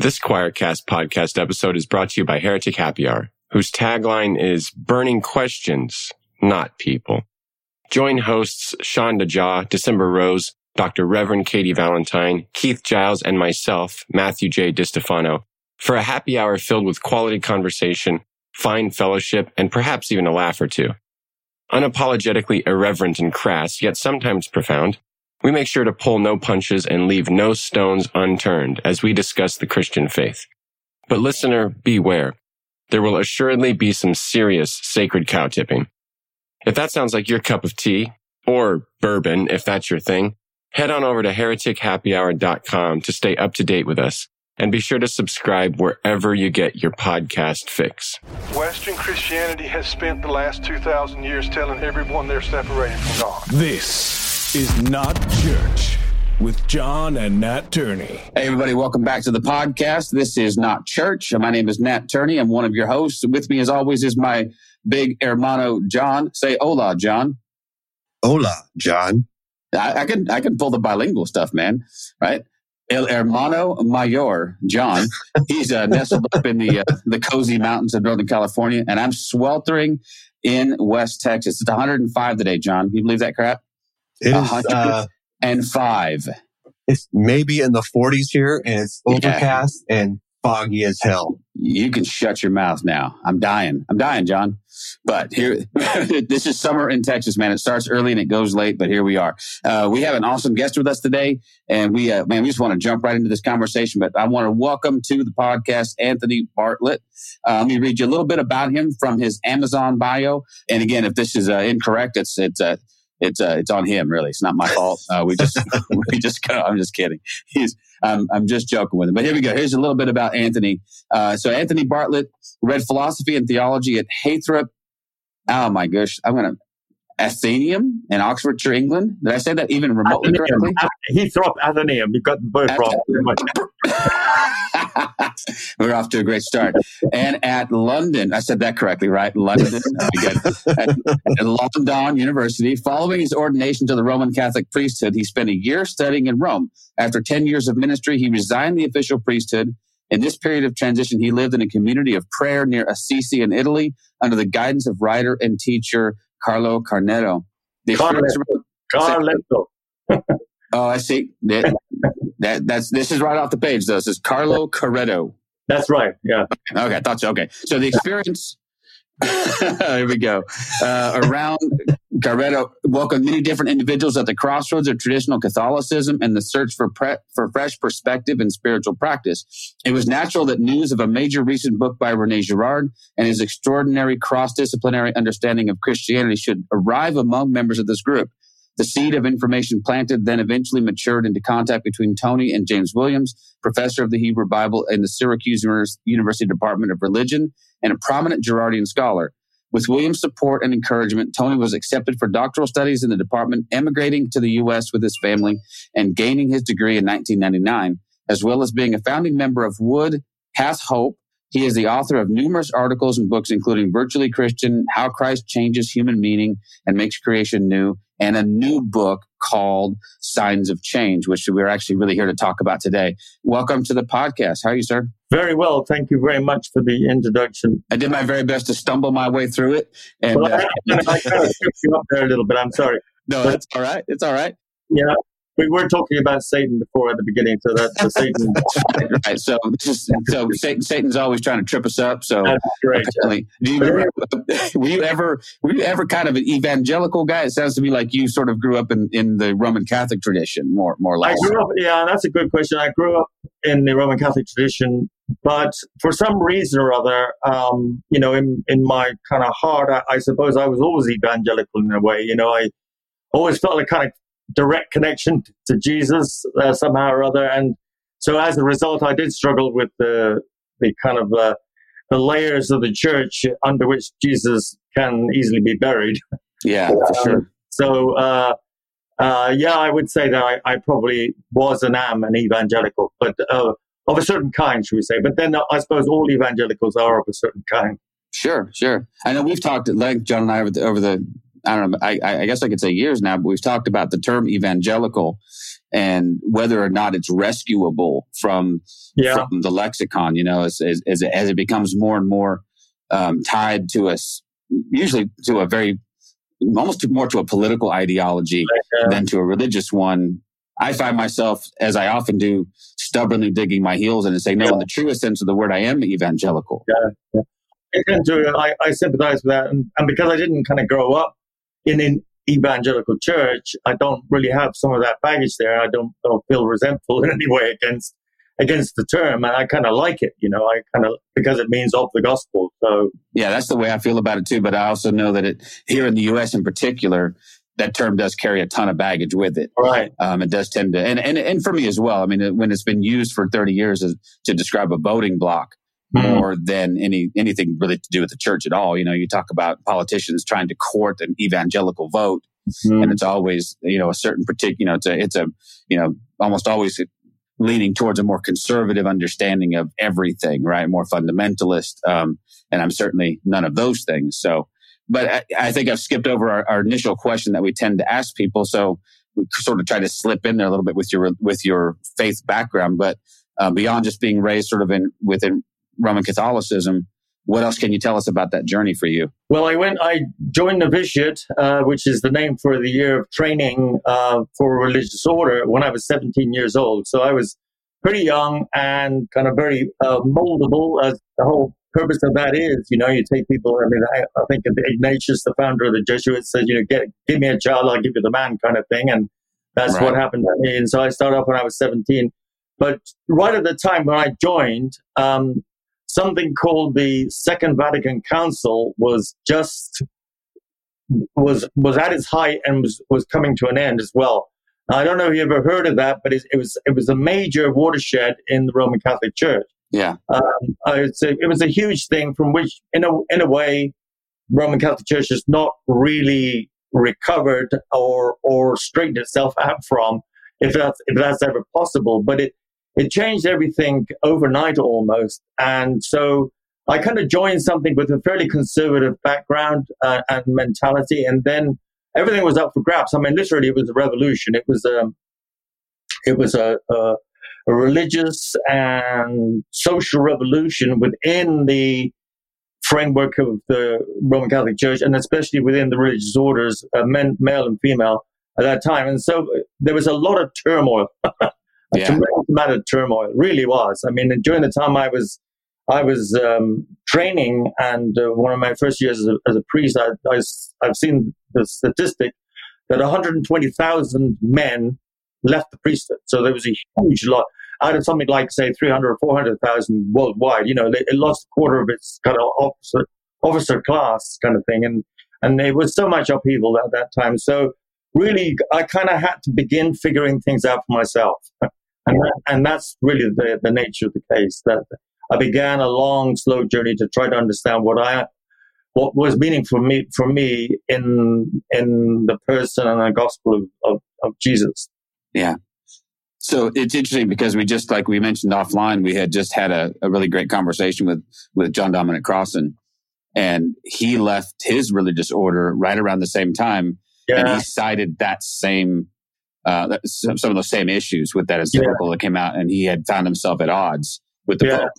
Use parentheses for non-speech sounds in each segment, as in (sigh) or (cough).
This Quoircast podcast episode is brought to you by Heretic Happy Hour, whose tagline is burning questions, not people. Join hosts Sean DeJaw, December Rose, Dr. Reverend Katie Valentine, Keith Giles, and myself, Matthew J. DiStefano, for a happy hour filled with quality conversation, fine fellowship, and perhaps even a laugh or two. Unapologetically irreverent and crass, yet sometimes profound, we make sure to pull no punches and leave no stones unturned as we discuss the Christian faith. But listener, beware. There will assuredly be some serious sacred cow tipping. If that sounds like your cup of tea, or bourbon, if that's your thing, head on over to heretichappyhour.com to stay up to date with us. And be sure to subscribe wherever you get your podcast fix. Western Christianity has spent the last 2,000 years telling everyone they're separated from God. This is not church with John and Nat Turney. Hey, everybody, welcome back to the podcast. This is Not Church. My name is Nat Turney. I'm one of your hosts. With me, as always, is my big hermano, John. Say hola, John. Hola, John. I, I can I can pull the bilingual stuff, man. Right? El Hermano Mayor, John. (laughs) He's uh, nestled up in the uh, the cozy mountains of Northern California, and I'm sweltering in West Texas. It's 105 today, John. Do you believe that crap? It is. Uh, 105. it's maybe in the 40s here, and it's overcast and foggy as hell. You can shut your mouth now. I'm dying. I'm dying, John. But here, (laughs) this is summer in Texas, man. It starts early and it goes late, but here we are. Uh, we have an awesome guest with us today, and we, uh, man, we just want to jump right into this conversation. But I want to welcome to the podcast Anthony Bartlett. Uh, let me read you a little bit about him from his Amazon bio. And again, if this is uh, incorrect, it's it's uh, it's uh, it's on him. Really, it's not my fault. (laughs) Uh, we just (laughs) we just go. I'm just kidding. He's um, I'm just joking with him. But here we go. Here's a little bit about Anthony. Uh, so Anthony Bartlett read philosophy and theology at Haythrop. Oh my gosh, I'm gonna Athenaeum in Oxfordshire, England. Did I say that even remotely correctly? Heathrow Athenaeum. You got both wrong. We're off to a great start. And at London, I said that correctly, right? London, at, at London University. Following his ordination to the Roman Catholic priesthood, he spent a year studying in Rome. After 10 years of ministry, he resigned the official priesthood. In this period of transition, he lived in a community of prayer near Assisi in Italy under the guidance of writer and teacher Carlo Carnetto. The experience- (laughs) Oh, I see. That, that's this is right off the page though. This is Carlo Carretto. That's right. Yeah. Okay, I thought so. Okay, so the experience. (laughs) here we go. Uh, around Carretto welcomed many different individuals at the crossroads of traditional Catholicism and the search for pre- for fresh perspective and spiritual practice. It was natural that news of a major recent book by Rene Girard and his extraordinary cross disciplinary understanding of Christianity should arrive among members of this group. The seed of information planted then eventually matured into contact between Tony and James Williams, professor of the Hebrew Bible in the Syracuse University Department of Religion and a prominent Girardian scholar. With Williams' support and encouragement, Tony was accepted for doctoral studies in the department, emigrating to the U.S. with his family and gaining his degree in 1999, as well as being a founding member of Wood Hath Hope. He is the author of numerous articles and books, including Virtually Christian, How Christ Changes Human Meaning and Makes Creation New, and a new book called Signs of Change, which we're actually really here to talk about today. Welcome to the podcast. How are you, sir? Very well. Thank you very much for the introduction. I did my very best to stumble my way through it. And Well, uh, I, I kind of tripped you up there a little bit. I'm sorry. no, that's all right. It's all right. Yeah. We were talking about Satan before at the beginning, so that's the Satan. (laughs) right. So this is so Satan, Satan's always trying to trip us up. So That's great. apparently, do you ever, (laughs) were you ever were you ever kind of an evangelical guy? It sounds to me like you sort of grew up in, in the Roman Catholic tradition, more more or I grew up, yeah, that's a good question. I grew up in the Roman Catholic tradition, but for some reason or other, um, you know, in, in my kind of heart, I, I suppose I was always evangelical in a way. You know, I always felt a kind of direct connection to Jesus uh, somehow or other. And so as a result, I did struggle with the, the kind of, uh, the layers of the church under which Jesus can easily be buried. Yeah, for sure. So, uh, uh, yeah, I would say that I, I probably was and am an evangelical, but uh, of a certain kind, should we say? But then I suppose all evangelicals are of a certain kind. Sure, sure. I know we've talked at length, John and I, over the, over the I don't know, I, I guess I could say years now, but we've talked about the term evangelical and whether or not it's rescuable from, Yeah. from the lexicon, you know, as, as, as, it, as it becomes more and more um, tied to us, usually to a very, almost more to a political ideology than to a religious one. I find myself, as I often do, stubbornly digging my heels in and saying, no, in the truest sense of the word, I am evangelical. I tend to, I, I sympathize with that. And, and because I didn't kind of grow up in an evangelical church, I don't really have some of that baggage there. I don't, don't feel resentful (laughs) in any way against against the term. And I kind of like it, you know, I kind of, because it means of the gospel. So, Yeah, that's the way I feel about it too. But I also know that it here in the U.S. in particular, that term does carry a ton of baggage with it. right. Um, it does tend to, and, and and for me as well. I mean, when it's been used for 30 years as, to describe a voting block. More than any anything really to do with the church at all. You know, you talk about politicians trying to court an evangelical vote, Mm. and it's always you know a certain particular. You know, it's a it's a you know almost always leaning towards a more conservative understanding of everything, right? More fundamentalist. Um, and I'm certainly none of those things. So, but I, I think I've skipped over our, our initial question that we tend to ask people. So we sort of try to slip in there a little bit with your with your faith background, but uh, beyond just being raised sort of in within Roman Catholicism, what else can you tell us about that journey for you? Well, I went, I joined novitiate, uh, which is the name for the year of training uh, for a religious order when I was 17 years old. So I was pretty young and kind of very uh, moldable, as the whole purpose of that is. You know, you take people, I mean, I, I think Ignatius, the founder of the Jesuits, said, you know, get, give me a child, I'll give you the man kind of thing. And that's Right. what happened to me. And so I started off when I was 17. But right at the time when I joined, um, something called the Second Vatican Council was just was was at its height and was was coming to an end as well. I don't know if you ever heard of that, but it, it was it was a major watershed in the Roman Catholic Church. Yeah, Um, it's a, it was a huge thing from which, in a in a way, Roman Catholic Church has not really recovered or or straightened itself out from, if that's if that's ever possible. But it it changed everything overnight almost, and so I kind of joined something with a fairly conservative background uh, and mentality, and then everything was up for grabs. I mean, literally, it was a revolution. It was a it was a, a a religious and social revolution within the framework of the Roman Catholic Church, and especially within the religious orders, uh, men, male and female, at that time. And so uh, there was a lot of turmoil, (laughs) a yeah, tremendous amount of turmoil. Really was. I mean, during the time I was, I was um, training, and uh, one of my first years as a, as a priest, I, I, have seen the statistic that 120,000 men left the priesthood. So there was a huge lot out of something like, say, 300 or 400,000 worldwide. You know, it, it lost a quarter of its kind of officer, officer class kind of thing. And, and there was so much upheaval at that time. So really, I kind of had to begin figuring things out for myself. (laughs) And, that, and that's really the, the nature of the case that I began a long, slow journey to try to understand what I, what was meaningful for me, for me in, in the person and the gospel of, of, of Jesus. yeah. So it's interesting because we just like we mentioned offline, we had just had a, a really great conversation with with John Dominic Crossan, and he left his religious order right around the same time, and he cited that same uh, some, some of those same issues with that encyclical that came out, and he had found himself at odds with the Yeah. Pope,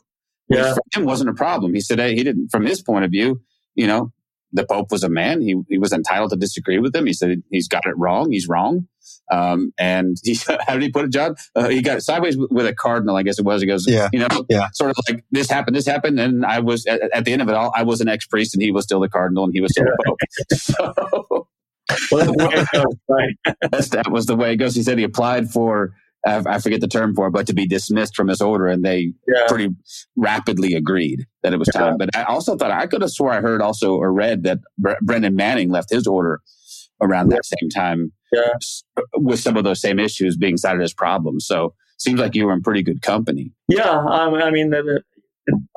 which Yeah. for him wasn't a problem. He said hey, he didn't, from his point of view, you know, the Pope was a man. He he was entitled to disagree with him. He said he's got it wrong. He's wrong. Um, and (laughs) he, how did he put it, John? Uh, he got sideways with, a cardinal, I guess it was. He goes, Yeah. you know, Yeah. sort of like this happened, this happened, and I was at, at the end of it all, I was an ex priest, and he was still the cardinal, and he was still the pope. (laughs) So (laughs) Well, that's the way it goes, right? that was the way it goes. He said he applied for, I forget the term for it, but to be dismissed from his order, and they Yeah. pretty rapidly agreed that it was time. But I also thought I could have swore I heard also or read that Bre- Brennan Manning left his order around that same time Yeah. with some of those same issues being cited as problems. So seems like you were in pretty good company. Yeah, I, I mean, the-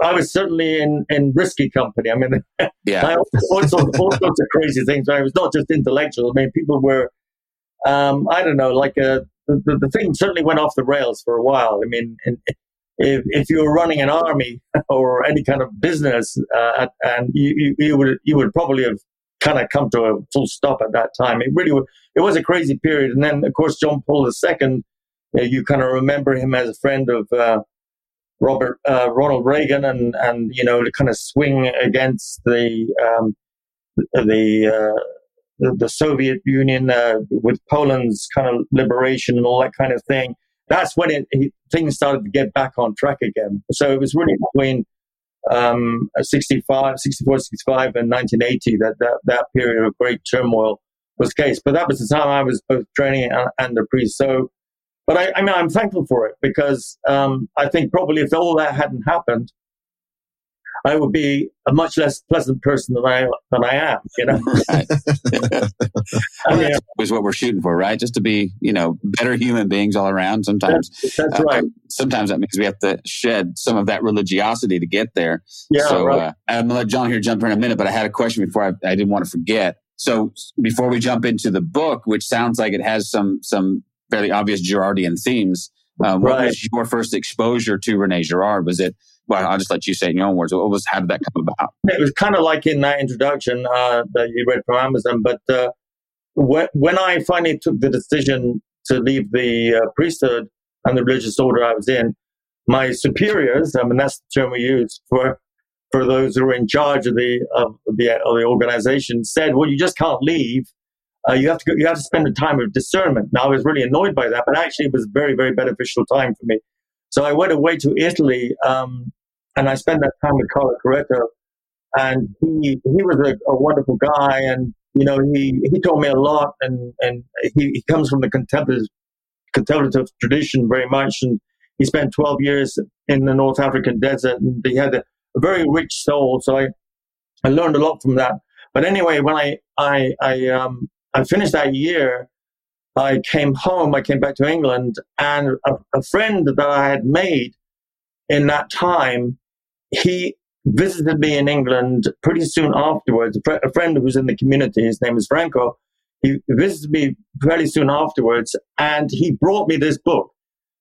I was certainly in, in risky company. I mean, (laughs) Yeah. I, all, sorts, all sorts of crazy things. I was not just intellectual. I mean, people were, um, I don't know, like uh, the, the, thing certainly went off the rails for a while. I mean, in, if, if you were running an army (laughs) or any kind of business, uh, and you, you, you would you would probably have kind of come to a full stop at that time. It really was, it was a crazy period. And then, of course, John Paul II, uh, you kind of remember him as a friend of uh, Robert uh, Ronald Reagan, and and you know to kind of swing against the um, the, uh, the, Soviet Union uh, with Poland's kind of liberation and all that kind of thing. That's when it, it, things started to get back on track again. So it was really between um, 65, 64, 65, and 1980 that, that that period of great turmoil was case. But that was the time I was both training and, and a priest. So but I, I mean, I'm thankful for it because um, I think probably if all that hadn't happened, I would be a much less pleasant person than I than I am. You know, (laughs) (laughs) I mean, is what we're shooting for, right? Just to be, you know, better human beings all around. Sometimes, that's, that's uh, right. Sometimes that means we have to shed some of that religiosity to get there. Yeah, so right. uh, I'm gonna let John here jump in a minute, but I had a question before I, I didn't want to forget. So before we jump into the book, which sounds like it has some some fairly obvious Girardian themes. Um, what right. was your first exposure to Rene Girard? Was it? Well, I'll just let you say in your own words. What was? How did that come about? It was kind of like in that introduction uh, that you read from Amazon. But uh, when when I finally took the decision to leave the uh, priesthood and the religious order I was in, my superiors, I mean that's the term we use for for those who are in charge of the of the, of the organization, said, "Well, you just can't leave uh, you have to go, you have to spend a time of discernment. Now I was really annoyed by that, but actually it was a very very beneficial time for me. So I went away to Italy, um, and I spent that time with Carlo Carretto, and he he was a, a, wonderful guy, and you know he he taught me a lot, and and he, he comes from the contemplative contemplative tradition very much, and he spent 12 years in the North African desert, and he had a, a very rich soul. So I I learned a lot from that. But anyway, when I I I um I finished that year. I came home. I came back to England, and a, a friend that I had made in that time, he visited me in England pretty soon afterwards. A, fr- a friend who was in the community, his name is Franco. He visited me fairly soon afterwards, and he brought me this book.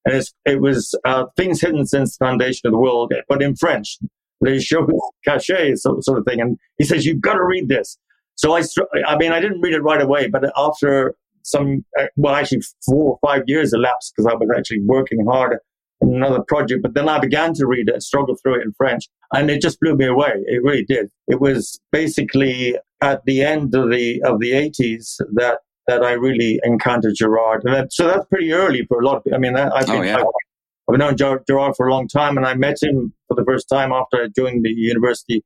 And it was uh, Things Hidden Since the Foundation of the World, but in French. They show (laughs) cachées sort of thing. And he says, You've got to read this. So I, I mean, I didn't read it right away, but after some, uh, well, actually four or five years elapsed because I was actually working hard in another project. But then I began to read it, struggle through it in French, and it just blew me away. It really did. It was basically at the end of the of the eighties that that I really encountered Girard, and that, so that's pretty early for a lot of people. I mean, I think oh, yeah. I've known Girard for a long time, and I met him for the first time after I joined the university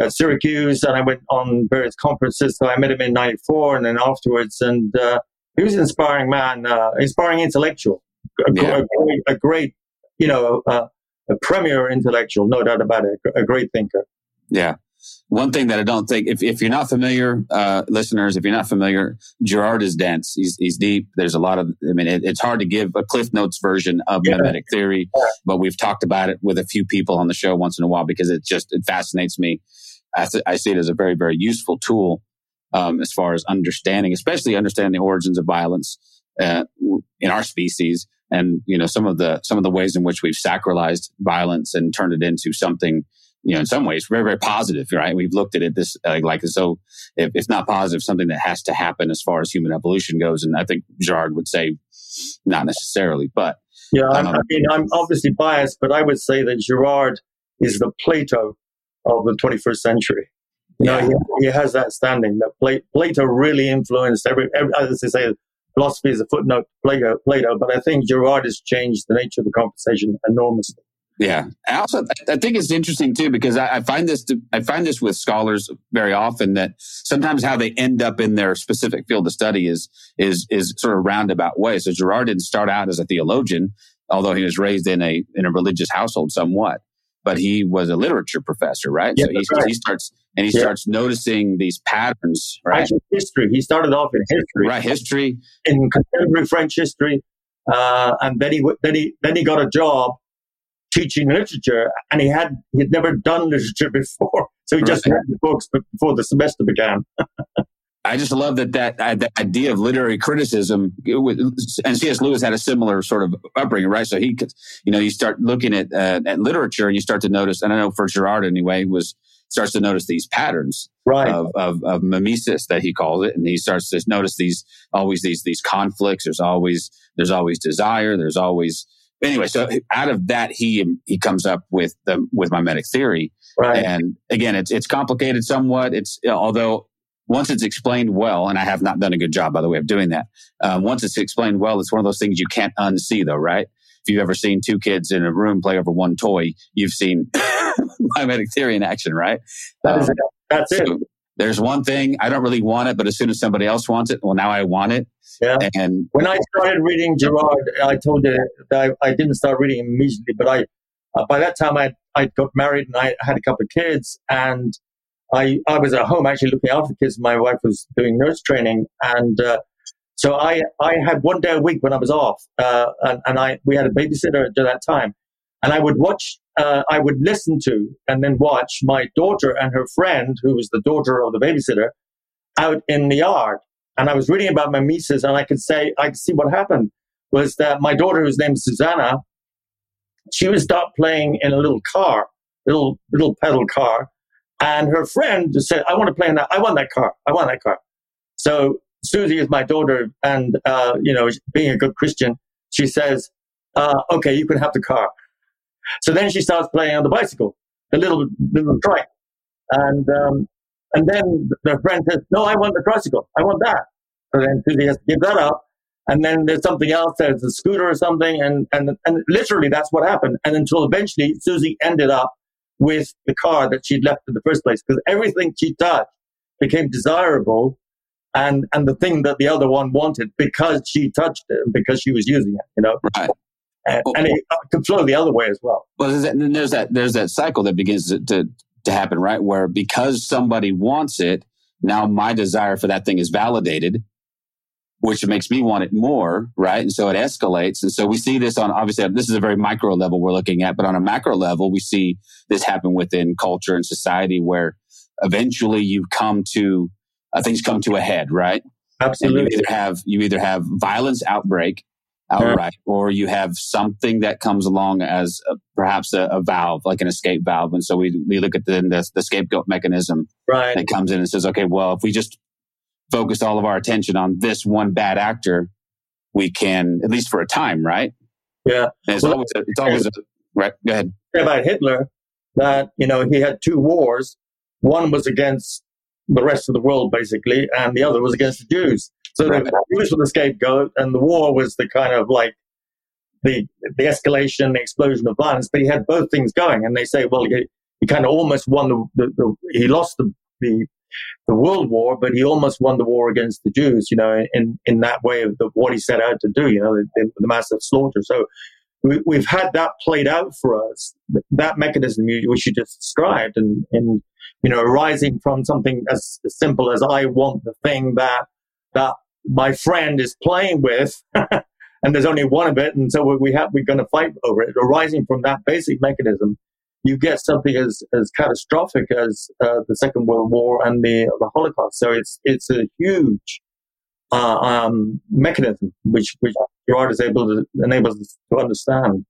at Syracuse, and I went on various conferences. So I met him in '94, and then afterwards, and uh, he was an inspiring man, uh, inspiring intellectual, a, yeah. a, great, a, great, you know, uh, a premier intellectual, no doubt about it, a great thinker. Yeah. One thing that I don't think, if, if you're not familiar, uh, listeners, if you're not familiar, Girard is dense. He's, he's deep. There's a lot of, I mean, it, it's hard to give a Cliff Notes version of yeah. mimetic theory, but we've talked about it with a few people on the show once in a while because it just, it fascinates me. I, th- I see it as a very, very useful tool um, as far as understanding, especially understanding the origins of violence uh, in our species, and you know some of the some of the ways in which we've sacralized violence and turned it into something you know in some ways very very positive right? We've looked at it this uh, like so if, if not positive something that has to happen as far as human evolution goes and i think girard would say not necessarily but yeah um, I mean i'm obviously biased but i would say that girard is the plato of the 21st century. You know, he, he, has that standing that Plato really influenced every, every as they say, philosophy is a footnote Plato, Plato, but I think Girard has changed the nature of the conversation enormously. Yeah, I also I think it's interesting too because I, I find this to, I find this with scholars very often that sometimes how they end up in their specific field of study is is is sort of roundabout way. So Girard didn't start out as a theologian, although he was raised in a in a religious household somewhat but he was a literature professor, right? Yeah, so he, right. he, starts and he yeah. starts noticing these patterns, right? Actually, history. He started off in history, right? History in contemporary French history, uh, and then he then he then he got a job teaching literature, and he had he had never done literature (laughs) before, so he just right. read the books before the semester began. (laughs) I just love that that, uh, that idea of literary criticism. And C.S. Lewis had a similar sort of upbringing, right? So he, you know, you start looking at uh, at literature and you start to notice. And I know for Girard anyway was starts to notice these patterns Right. of, of, of mimesis that he calls it. And he starts to notice these, always these, these conflicts. There's always, there's always desire. There's always, anyway. So out of that, he, he comes up with the, with mimetic theory. right. And again, it's, it's complicated somewhat. It's, although once it's explained well, and I have not done a good job, by the way, of doing that. Um, once it's explained well, it's one of those things you can't unsee though, right? If you've ever seen two kids in a room play over one toy, you've seen (coughs) mimetic theory in action, right? That is Um, it. That's it. there's one thing I don't really want it, but as soon as somebody else wants it, well, now I want it. Yeah. And When I started reading Girard, I told you that I, I didn't start reading immediately, but I, uh, by that time I, I got married and I had a couple of kids and I, I was at home actually looking after kids. My wife was doing nurse training. And, uh, so I, I had one day a week when I was off, uh, and, and I, we had a babysitter at that time and I would watch, uh, I would listen to and then watch my daughter and her friend, who was the daughter of the babysitter, out in the yard. And I was reading about mimesis, and I could say, I could see what happened was that my daughter, whose name is Susanna, she would start playing in a little car, little little pedal car, and her friend said, "I want to play in that. I want that car. I want that car." So Susie is my daughter, and uh, you know, being a good Christian, she says, uh, "Okay, you can have the car." So then she starts playing on the bicycle, the little little trike, and um, and then the friend says, "No, I want the tricycle. I want that." So then Susie has to give that up, and then there's something else. There's a scooter or something, and and and literally that's what happened. And until eventually Susie ended up with the car that she'd left in the first place, because everything she touched became desirable, and and the thing that the other one wanted because she touched it, because she was using it, you know. Right. And, and it uh, could flow the other way as well. well, there's that, there's that there's that cycle that begins to, to to happen, right? Where because somebody wants it, now my desire for that thing is validated, which makes me want it more, right? And so it escalates. And so we see this on obviously this is a very micro level we're looking at, but on a macro level, we see this happen within culture and society where eventually you come to uh, things come to a head, right? Absolutely. And you either have you either have violence outbreak outright, or you have something that comes along as a, perhaps a, a valve, like an escape valve. And so we we look at the, the the scapegoat mechanism Right. that comes in and says, okay, well, if we just focus all of our attention on this one bad actor, we can at least for a time, right? Yeah. And it's Well, always a, it's always a, right. Go ahead. about Hitler that you know he had two wars. One was against the rest of the world, basically, and the other was against the Jews. So Right. the Jews were the scapegoat, and the war was the kind of like the the escalation, the explosion of violence. But he had both things going, and they say, well, he, he kind of almost won the, the, the he lost the, the the world war, but he almost won the war against the Jews. You know, in in that way of the, what he set out to do. You know, the, the massive slaughter. So we, we've had that played out for us. That mechanism which you just described, and, and you know, arising from something as simple as I want the thing that that my friend is playing with, (laughs) and there's only one of it, and so we have we're going to fight over it. Arising from that basic mechanism, you get something as as catastrophic as uh, the Second World War and the the Holocaust. So it's it's a huge uh, um, mechanism which which Girard is able to enable us to understand.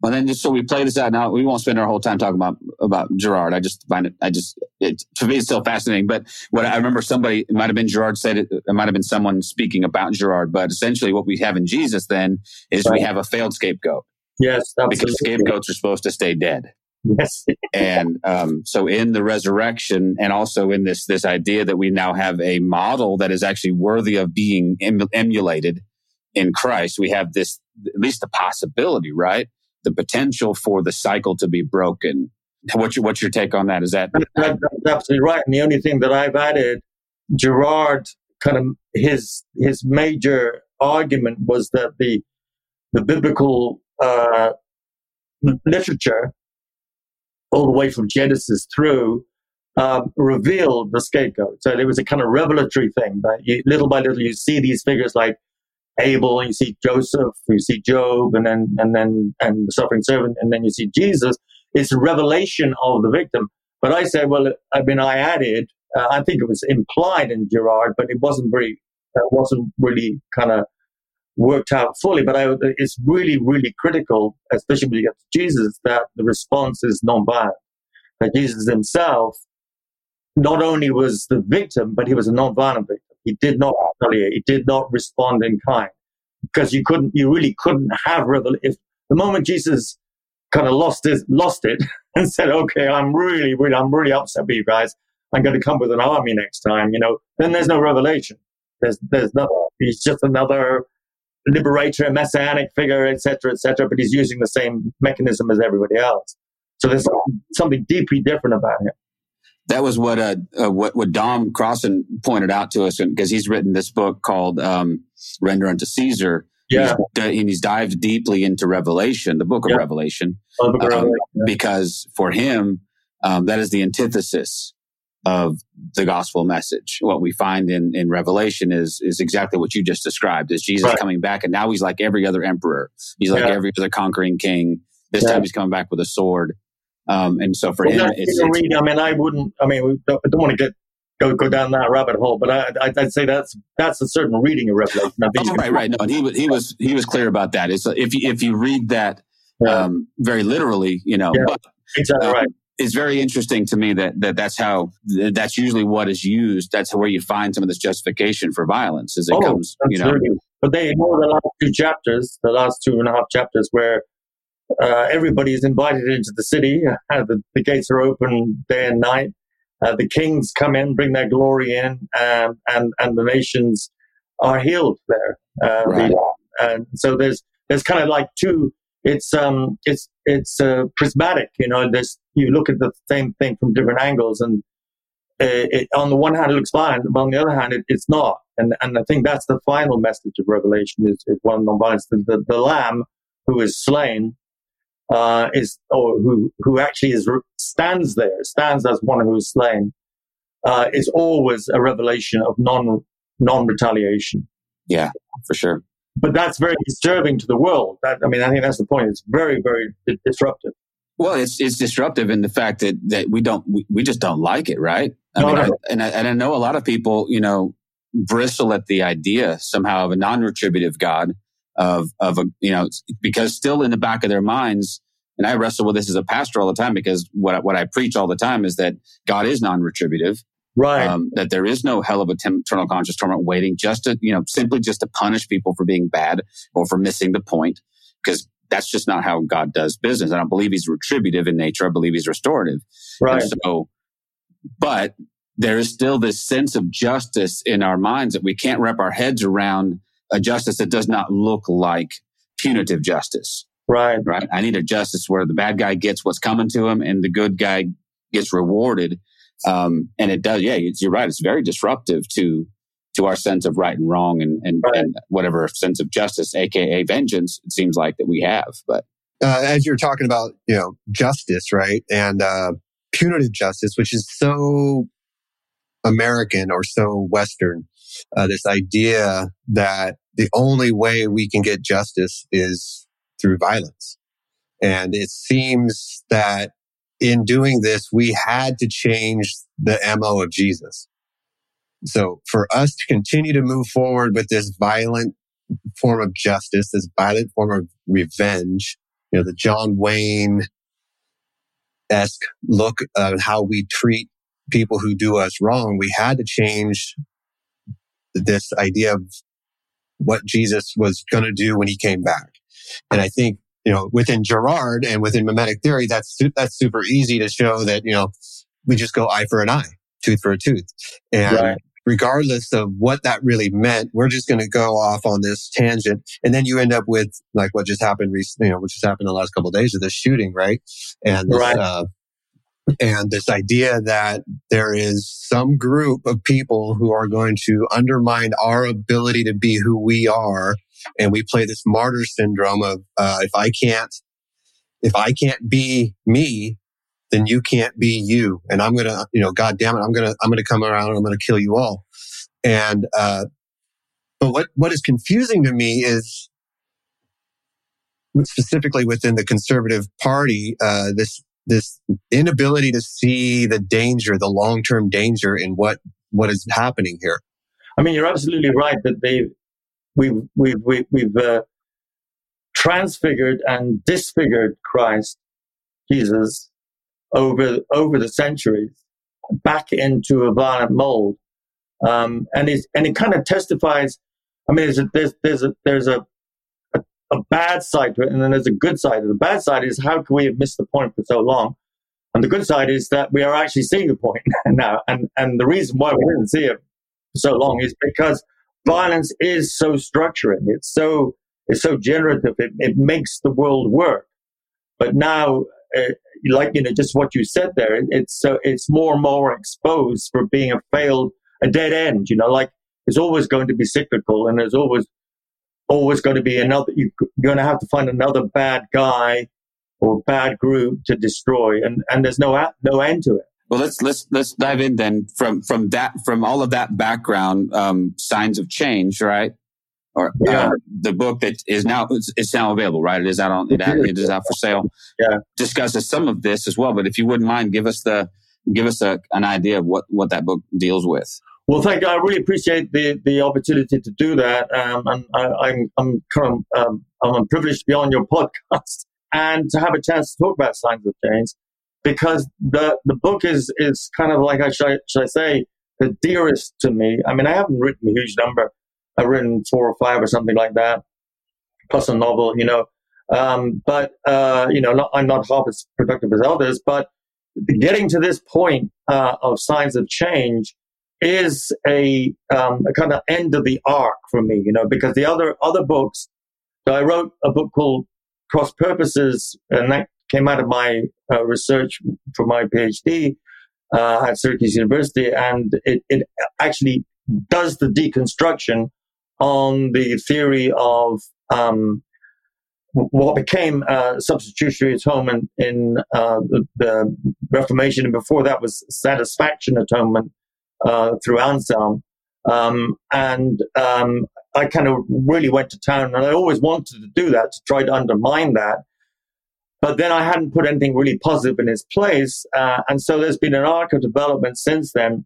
Well, then just so we play this out now, we won't spend our whole time talking about about Girard. I just find it, I just, it, to me, it's still fascinating. But what I remember, somebody, it might have been Girard said it, it might have been someone speaking about Girard. But essentially, what we have in Jesus then is we have a failed scapegoat Yes, because scapegoats are supposed to stay dead. Yes, (laughs) and um, so in the resurrection and also in this this idea that we now have a model that is actually worthy of being em- emulated in christ we have this at least the possibility right? The potential for the cycle to be broken. What's your, what's your take on that? Is that that, that- that's absolutely right. And the only thing that I've added, Girard, kind of his his major argument was that the the biblical uh, literature, all the way from Genesis through, um, revealed the scapegoat. So there was a kind of revelatory thing that you, little by little you see these figures like Abel, you see Joseph, you see Job, and then and then and the suffering servant, and then you see Jesus. It's a revelation of the victim. But I say, well, I mean, I added, uh, I think it was implied in Girard, but it wasn't very, it wasn't really kind of worked out fully. But I, it's really, really critical, especially when you get to Jesus, that the response is nonviolent. That Jesus himself not only was the victim, but he was a non-violent victim. He did not retaliate. He did not respond in kind because you couldn't, you really couldn't have revelation. If the moment Jesus kind of lost his, lost it (laughs) and said, okay, I'm really, really, I'm really upset with you guys. I'm going to come with an army next time, you know, then there's no revelation. There's, there's nothing. He's just another liberator, a messianic figure, etc., etc. but he's using the same mechanism as everybody else. So there's something deeply different about him. That was what uh, uh, what what Dom Crossan pointed out to us because he's written this book called um, "Render Unto Caesar." Yeah, he's, and he's dived deeply into Revelation, the Book of yeah. Revelation, oh, book of um, Revelation because for him um, that is the antithesis of the gospel message. What we find in, in Revelation is is exactly what you just described: is Jesus right. coming back, and now he's like every other emperor. He's like yeah. every other conquering king. This yeah. time he's coming back with a sword. Um, and so for well, him, it's, it's, read, I mean, I wouldn't. I mean, we don't, I don't want to get go go down that rabbit hole, but I, would say that's that's a certain reading of Revelation. Oh, right, right. No, and he was he was he was clear about that. It's if you, if you read that yeah. um, very literally, you know, but, exactly um, right it's very interesting to me that, that that's how that's usually what is used. That's where you find some of this justification for violence as it oh, comes, you know. But they ignore the last two chapters, the last two and a half chapters where uh, everybody is invited into the city. Uh, (laughs) the, the, gates are open day and night. Uh, the kings come in, bring their glory in, um, and and the nations are healed there. Uh, right. the, and so there's there's kind of like two it's um it's it's uh, prismatic you know this you look at the same thing from different angles and uh, it, on the one hand it looks fine but on the other hand it, it's not and and i think that's the final message of revelation is, is one non-violence the, the, the lamb who is slain uh, is or who who actually is stands there stands as one who is slain uh, is always a revelation of non non retaliation yeah for sure but that's very disturbing to the world. That, I mean, I think that's the point. It's very, very disruptive. Well, it's it's disruptive in the fact that that we don't we, we just don't like it, right? I no, mean, no. I, and I, and I know a lot of people, you know, bristle at the idea somehow of a non-retributive God of of a you know because still in the back of their minds, and I wrestle with this as a pastor all the time because what what I preach all the time is that God is non-retributive, Right. Um, that there is no hell of a eternal conscious torment waiting just to, you know, simply just to punish people for being bad or for missing the point. Because that's just not how God does business. I don't believe he's retributive in nature. I believe he's restorative. Right. And so, but there is still this sense of justice in our minds that we can't wrap our heads around a justice that does not look like punitive justice. Right. Right. I need a justice where the bad guy gets what's coming to him and the good guy gets rewarded um, and it does, yeah, you're right. It's very disruptive to, to our sense of right and wrong and, and, right. and whatever sense of justice, aka vengeance, it seems like that we have. But uh, as you're talking about, you know, justice, right? And, uh, punitive justice, which is so American or so Western, uh, this idea that the only way we can get justice is through violence. And it seems that in doing this, we had to change the MO of Jesus. So for us to continue to move forward with this violent form of justice, this violent form of revenge, you know, the John Wayne esque look of how we treat people who do us wrong, we had to change this idea of what Jesus was going to do when he came back. And I think you know, within Girard and within mimetic theory, that's, that's super easy to show that, you know, we just go eye for an eye, tooth for a tooth. And right. Regardless of what that really meant, we're just going to go off on this tangent. And then you end up with like what just happened recently, you know, which just happened the last couple of days of this shooting, right? And this, right. Uh, and this idea that there is some group of people who are going to undermine our ability to be who we are and we play this martyr syndrome of uh, if I can't if I can't be me, then you can't be you. And I'm gonna, you know, God damn it, I'm gonna I'm gonna come around and I'm gonna kill you all. And uh, but what what is confusing to me is specifically within the conservative party, uh, this this inability to see the danger, the long term danger in what what is happening here. I mean, you're absolutely right that they we've we've we've, we've uh, transfigured and disfigured Christ, Jesus, over over the centuries, back into a violent mold. Um, and it and it kind of testifies. I mean, there's a, there's there's a there's a, a, a bad side to it, and then there's a good side. The bad side is how can we have missed the point for so long? And the good side is that we are actually seeing the point (laughs) now. And and the reason why we didn't see it for so long is because violence is so structuring. It's so it's so generative. It, it makes the world work. But now, uh, like you know, just what you said there, it, it's so it's more and more exposed for being a failed, a dead end. You know, like it's always going to be cyclical, and there's always always going to be another. You're going to have to find another bad guy or bad group to destroy, and and there's no no end to it. Well, let's let's let's dive in then from from that from all of that background, um, signs of change, right? Or yeah. Uh, the book that is now it's now available, right? It is out on it, it is out for sale. Yeah, discusses some of this as well. But if you wouldn't mind, give us the give us a, an idea of what what that book deals with. Well, thank you. I really appreciate the, the opportunity to do that. Um, and I, am I'm, I'm kind of, um, I'm privileged to be on your podcast (laughs) and to have a chance to talk about signs of change because the the book is is kind of like I should, should I say the dearest to me. I mean, I haven't written a huge number. I've written four or five or something like that, plus a novel, you know. Um, but uh, you know, not, I'm not half as productive as others. But getting to this point uh, of signs of change is a, um, a kind of end of the arc for me, you know, because the other other books. So I wrote a book called Cross Purposes, and that came out of my uh, research for my PhD uh, at Syracuse University, and it, it actually does the deconstruction on the theory of um, what became uh, substitutionary atonement in uh, the, Reformation, and before that was satisfaction atonement uh, through Anselm. Um, and um, I kind of really went to town, and I always wanted to do that to try to undermine that. But then I hadn't put anything really positive in its place, uh, and so there's been an arc of development since then.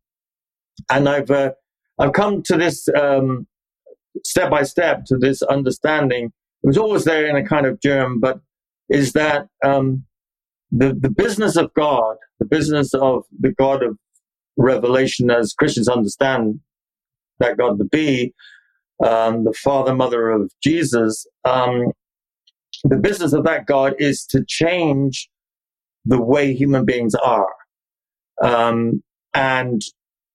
And I've uh, I've come to this um, step by step to this understanding. It was always there in a kind of germ, but is that um, the the business of God, the business of the God of revelation, as Christians understand that God to be, um, the father mother of Jesus, um, the business of that God is to change the way human beings are. Um, and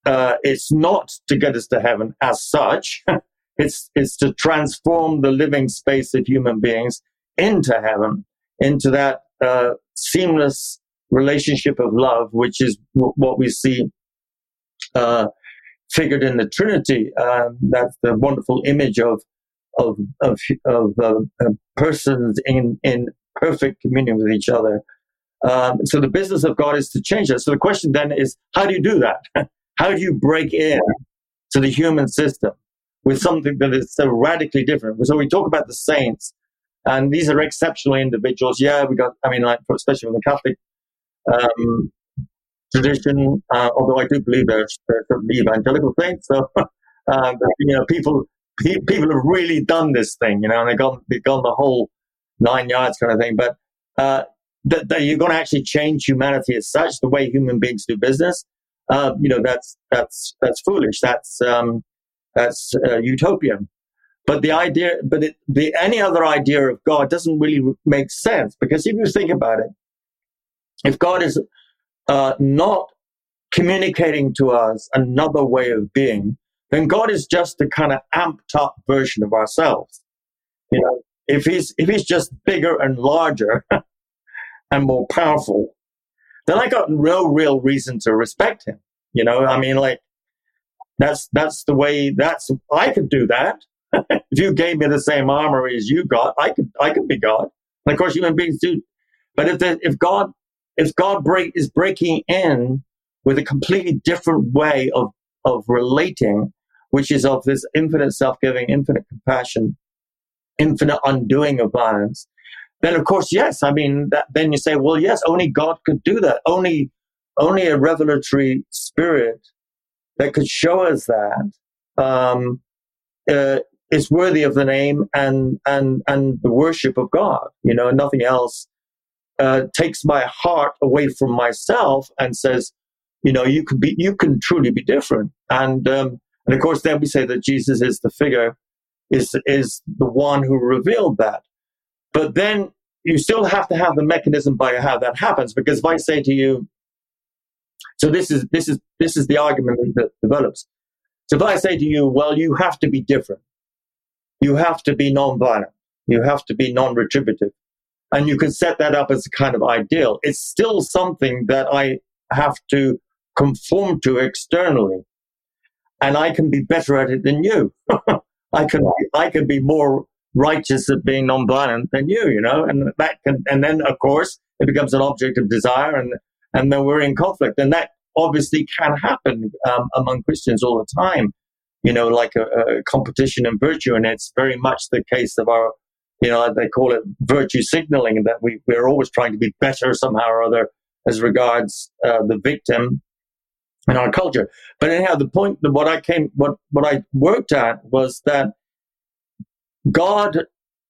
uh, it's not to get us to heaven as such. (laughs) it's, it's to transform the living space of human beings into heaven, into that uh, seamless relationship of love, which is w- what we see uh, figured in the Trinity. Um, that's the wonderful image of of of, of uh, uh, persons in in perfect communion with each other. Um, so the business of God is to change that. So the question then is, how do you do that? (laughs) how do you break in to the human system with something that is so radically different? So we talk about the saints, and these are exceptional individuals. Yeah, we got. I mean, like especially in the Catholic um, tradition, uh, although I do believe there's, there's evangelical saints. So, (laughs) uh, you know, people people have really done this thing, you know, and they've gone, they've gone the whole nine yards kind of thing. But uh, that, that you're going to actually change humanity as such, the way human beings do business, uh, you know, that's that's that's foolish. That's um, that's uh, utopian. But the idea, but it, the any other idea of God doesn't really make sense because if you think about it, if God is uh, not communicating to us another way of being, then God is just a kind of amped up version of ourselves. You know, if he's if he's just bigger and larger (laughs) and more powerful, then I got no real reason to respect him. You know, I mean, like that's that's the way. That's I could do that. (laughs) if you gave me the same armor as you got, I could I could be God. And of course, human beings do. But if the, if God if God break is breaking in with a completely different way of of relating, which is of this infinite self-giving, infinite compassion, infinite undoing of violence, then of course, yes. I mean, that, then you say, well, yes, only God could do that. Only, only a revelatory spirit that could show us that um, uh, is worthy of the name and and and the worship of God. You know, nothing else uh, takes my heart away from myself and says, you know, you can be, you can truly be different. And, um, and of course, then we say that Jesus is the figure, is, is the one who revealed that. But then you still have to have the mechanism by how that happens. Because if I say to you, so this is, this is, this is the argument that develops. So if I say to you, well, you have to be different. You have to be non-violent. You have to be non-retributive. And you can set that up as a kind of ideal. It's still something that I have to conform to externally. And I can be better at it than you. (laughs) I can, I can be more righteous at being non-violent than you, you know, and that can, and then of course it becomes an object of desire and, and then we're in conflict. And that obviously can happen um, among Christians all the time, you know, like a, a competition in virtue. And it's very much the case of our you know, they call it virtue signaling that we, we're always trying to be better somehow or other as regards uh, the victim in our culture. But anyhow, the point that what I came, what, what I worked at was that God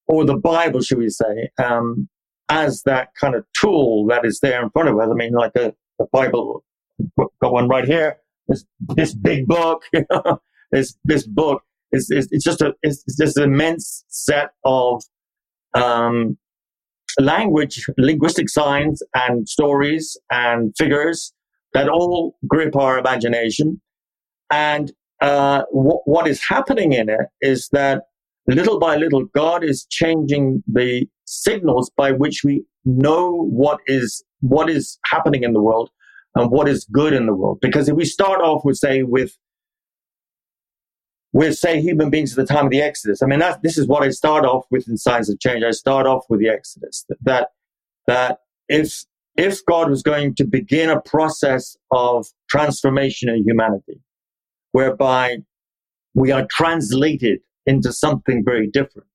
or the Bible, should we say, um, as that kind of tool that is there in front of us. I mean, like a, a Bible, got one right here. This, this big book, (laughs) this, this book is, is it's just a, it's, just an immense set of um, language, linguistic signs and stories and figures that all grip our imagination. And uh, what is happening in it is that little by little, God is changing the signals by which we know what is what is happening in the world and what is good in the world. Because if we start off with, say, with with, say, human beings at the time of the Exodus. I mean, that, this is what I start off with in Signs of Change. I start off with the Exodus. That, that if, if God was going to begin a process of transformation in humanity, whereby we are translated into something very different,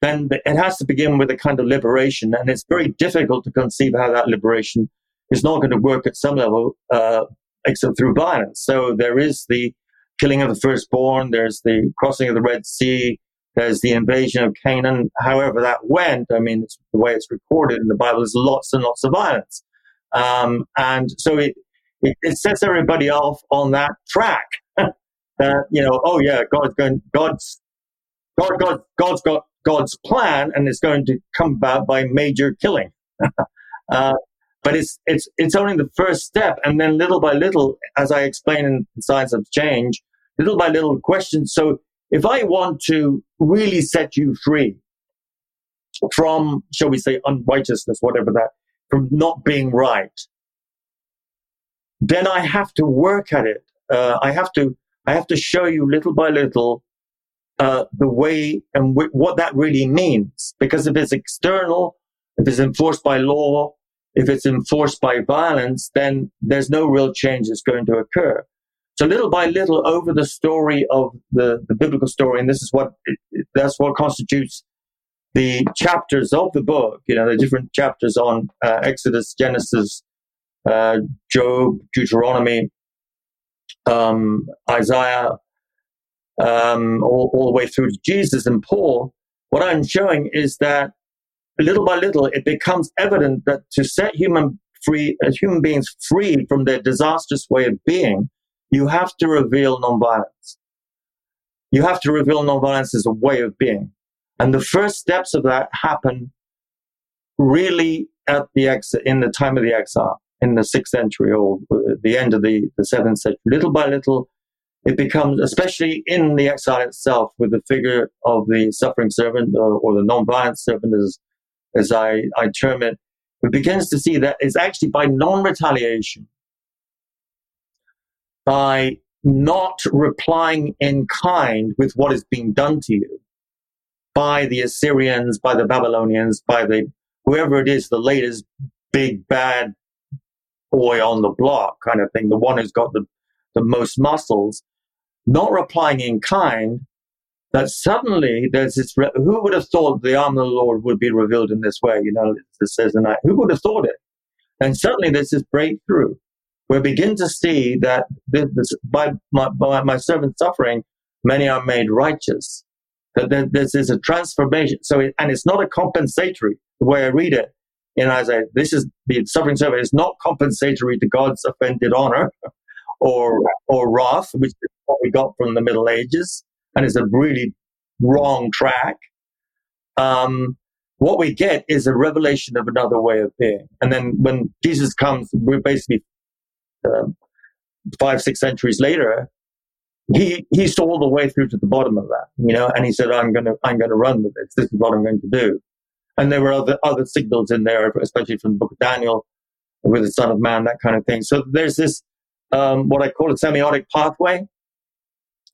then it has to begin with a kind of liberation. And it's very difficult to conceive how that liberation is not going to work at some level, uh, except through violence. So there is the killing of the firstborn, there's the crossing of the Red Sea, there's the invasion of Canaan. However that went, I mean, the way it's recorded in the Bible, there's lots and lots of violence. Um, and so it, it, it, sets everybody off on that track. That, you know, oh yeah, God's going, God's, God, God, God's got God's plan and it's going to come about by major killing. (laughs) uh, but it's, it's, it's only the first step. And then little by little, as I explain in Signs of Change, little by little questions. So if I want to really set you free from, shall we say, unrighteousness, whatever that, from not being right, then I have to work at it. Uh, I have to, I have to show you little by little uh, the way and w- what that really means. Because if it's external, if it's enforced by law, if it's enforced by violence, then there's no real change that's going to occur. So little by little, over the story of the, the biblical story, and this is what that's what constitutes the chapters of the book. You know, the different chapters on uh, Exodus, Genesis, uh, Job, Deuteronomy, um, Isaiah, um, all, all the way through to Jesus and Paul. What I'm showing is that little by little, it becomes evident that to set human free, uh, human beings free from their disastrous way of being, you have to reveal nonviolence. You have to reveal nonviolence as a way of being. And the first steps of that happen really at the exit, in the time of the exile, in the sixth century or uh, the end of the, the seventh century. Little by little, it becomes, especially in the exile itself, with the figure of the suffering servant or, or the non-violent servant, as, as I, I term it, it begins to see that it's actually by non-retaliation by not replying in kind with what is being done to you by the Assyrians, by the Babylonians, by the whoever it is, the latest big bad boy on the block kind of thing, the one who's got the, the most muscles, not replying in kind, that suddenly there's this, re- who would have thought the arm of the Lord would be revealed in this way? You know, it says the night. Who would have thought it? And suddenly there's this breakthrough we begin to see that this, this, by, my, by my servant suffering, many are made righteous. That this is a transformation. So, it, and it's not a compensatory the way I read it. In Isaiah. This is the suffering servant is not compensatory to God's offended honor or or wrath, which is what we got from the Middle Ages, and is a really wrong track. Um, what we get is a revelation of another way of being. And then when Jesus comes, we're basically uh, five, six centuries later, he he saw all the way through to the bottom of that, you know, and he said, "I'm gonna I'm gonna run with this. This is what I'm going to do." And there were other other signals in there, especially from the Book of Daniel, with the Son of Man, that kind of thing. So there's this um, what I call a semiotic pathway,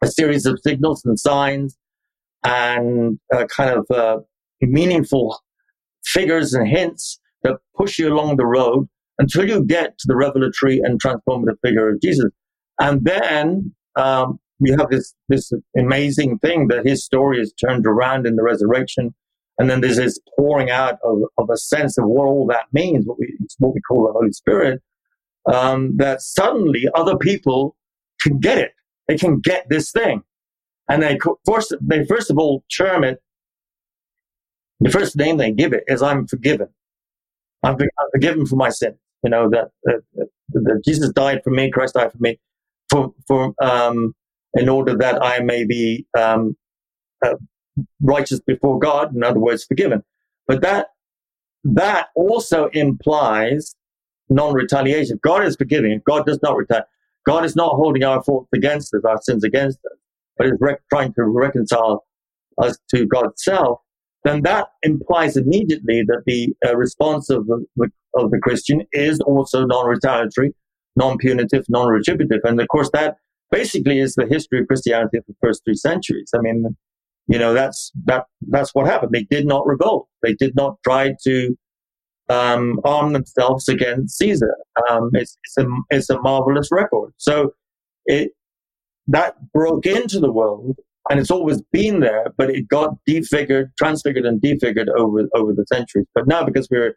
a series of signals and signs, and uh, kind of uh, meaningful figures and hints that push you along the road until you get to the revelatory and transformative figure of Jesus. And then um, we have this this amazing thing that his story is turned around in the resurrection, and then there's this pouring out of, of a sense of what all that means, what we what we call the Holy Spirit. Um, that suddenly other people can get it. They can get this thing, and they first they first of all term it. The first name they give it is "I'm forgiven." I'm, forgiven for my sin. You know that, that, that Jesus died for me. Christ died for me for for um, in order that I may be um, uh, righteous before God. In other words, forgiven. But that that also implies non-retaliation. God is forgiving. God does not retaliate. God is not holding our faults against us, our sins against us, but is rec- trying to reconcile us to God's self. Then that implies immediately that the uh, response of the, of the Christian is also non-retaliatory, non-punitive, non-retributive. And of course, that basically is the history of Christianity of the first three centuries. I mean, you know, that's that that's what happened. They did not revolt. They did not try to um, arm themselves against Caesar. Um, it's, it's a it's a marvelous record. So it that broke into the world, and it's always been there, but it got defigured, transfigured, and defigured over over the centuries. But now, because we're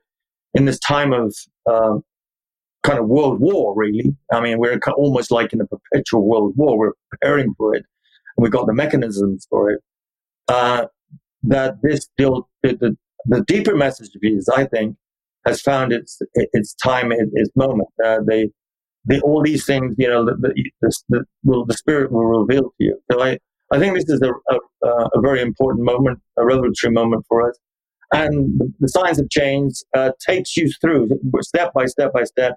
in this time of uh, kind of world war, really. I mean, we're almost like in a perpetual world war. We're preparing for it, and we've got the mechanisms for it. Uh, that this still the, the, the, deeper message of Jesus, I think, has found its its time, its moment. Uh, they, all these things, you know, the, the, will, the Spirit will reveal to you. So I, I think this is a, a, a very important moment, a revelatory moment for us. And the signs of change uh, takes you through step by step by step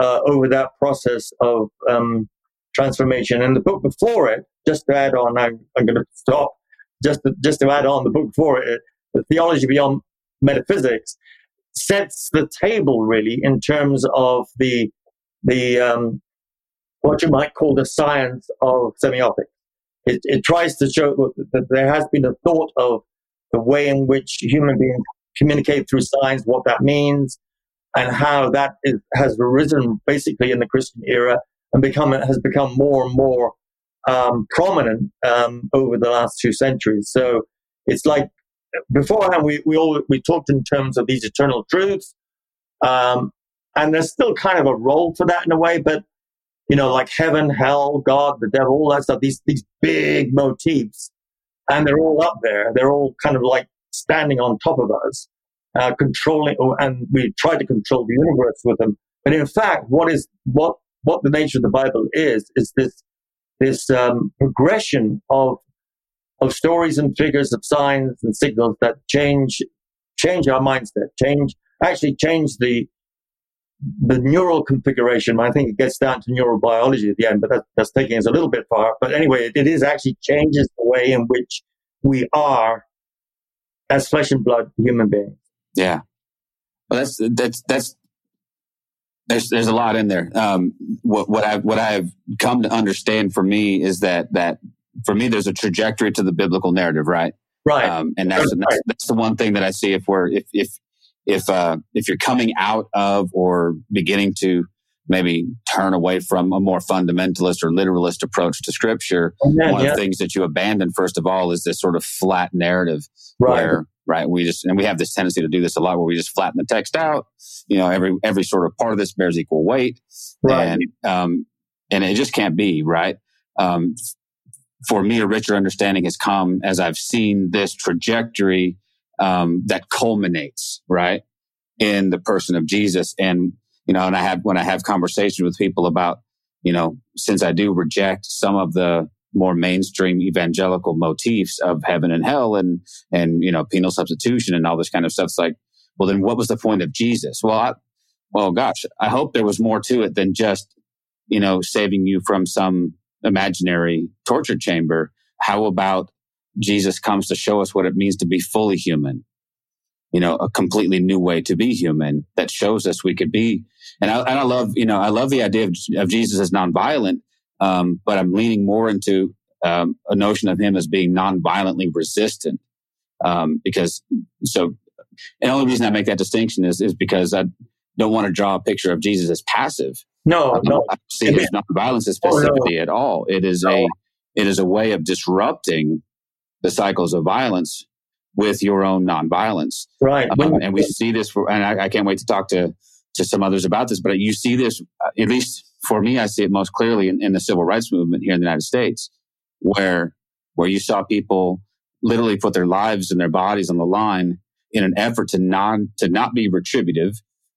uh, over that process of um, transformation. And the book before it, just to add on, I'm, I'm going to stop. Just to, just to add on, the book before it, the theology beyond metaphysics, sets the table really in terms of the the um, what you might call the science of semiotics. It, it tries to show that there has been a thought of the way in which human beings communicate through signs, what that means, and how that is, has arisen basically in the Christian era and become has become more and more um, prominent um, over the last two centuries. So it's like beforehand we we all we talked in terms of these eternal truths, um, and there's still kind of a role for that in a way, but you know, like heaven, hell, God, the devil, all that stuff. These these big motifs, and they're all up there. They're all kind of like standing on top of us uh, controlling, and we try to control the universe with them. But in fact, what is what what the nature of the Bible is is this this um, progression of of stories and figures of signs and signals that change change our mindset, change actually change the the neural configuration. I think it gets down to neurobiology at the end, but that, that's taking us a little bit far. But anyway, it, it is actually changes the way in which we are as flesh and blood human beings. Yeah. Well, that's, that's, that's, there's, there's a lot in there. Um, what, what I, what I've come to understand for me is that, that for me, there's a trajectory to the biblical narrative, right? Right. Um, and that's, right. that's, that's the one thing that I see if we're, if, if, if, uh, if you're coming out of or beginning to maybe turn away from a more fundamentalist or literalist approach to scripture, one yeah. of the things that you abandon, first of all, is this sort of flat narrative right. where right? We just, and we have this tendency to do this a lot where we just flatten the text out. You know, every, every sort of part of this bears equal weight. Right. And, um, and it just can't be, right? Um, for me, a richer understanding has come as I've seen this trajectory, um, that culminates, right? in the person of Jesus. And, you know, and I have, when I have conversations with people about, you know, since I do reject some of the more mainstream evangelical motifs of heaven and hell and, and, you know, penal substitution and all this kind of stuff, it's like, well, then what was the point of Jesus? Well, I, well, gosh, I hope there was more to it than just, you know, saving you from some imaginary torture chamber. How about Jesus comes to show us what it means to be fully human? You know, a completely new way to be human that shows us we could be. And I, and I love, you know, I love the idea of, of Jesus as nonviolent, um, but I'm leaning more into um, a notion of him as being nonviolently resistant. Um, because so, and the only reason I make that distinction is, is because I don't want to draw a picture of Jesus as passive. No, um, no. I see his nonviolence as passivity oh, no. at all. It is no. a, it is a way of disrupting the cycles of violence with your own nonviolence. Right. Um, and we see this for, and I, I, can't wait to talk to, to some others about this, but you see this, uh, at least for me, I see it most clearly in, in the civil rights movement here in the United States, where, where you saw people literally put their lives and their bodies on the line in an effort to non, to not be retributive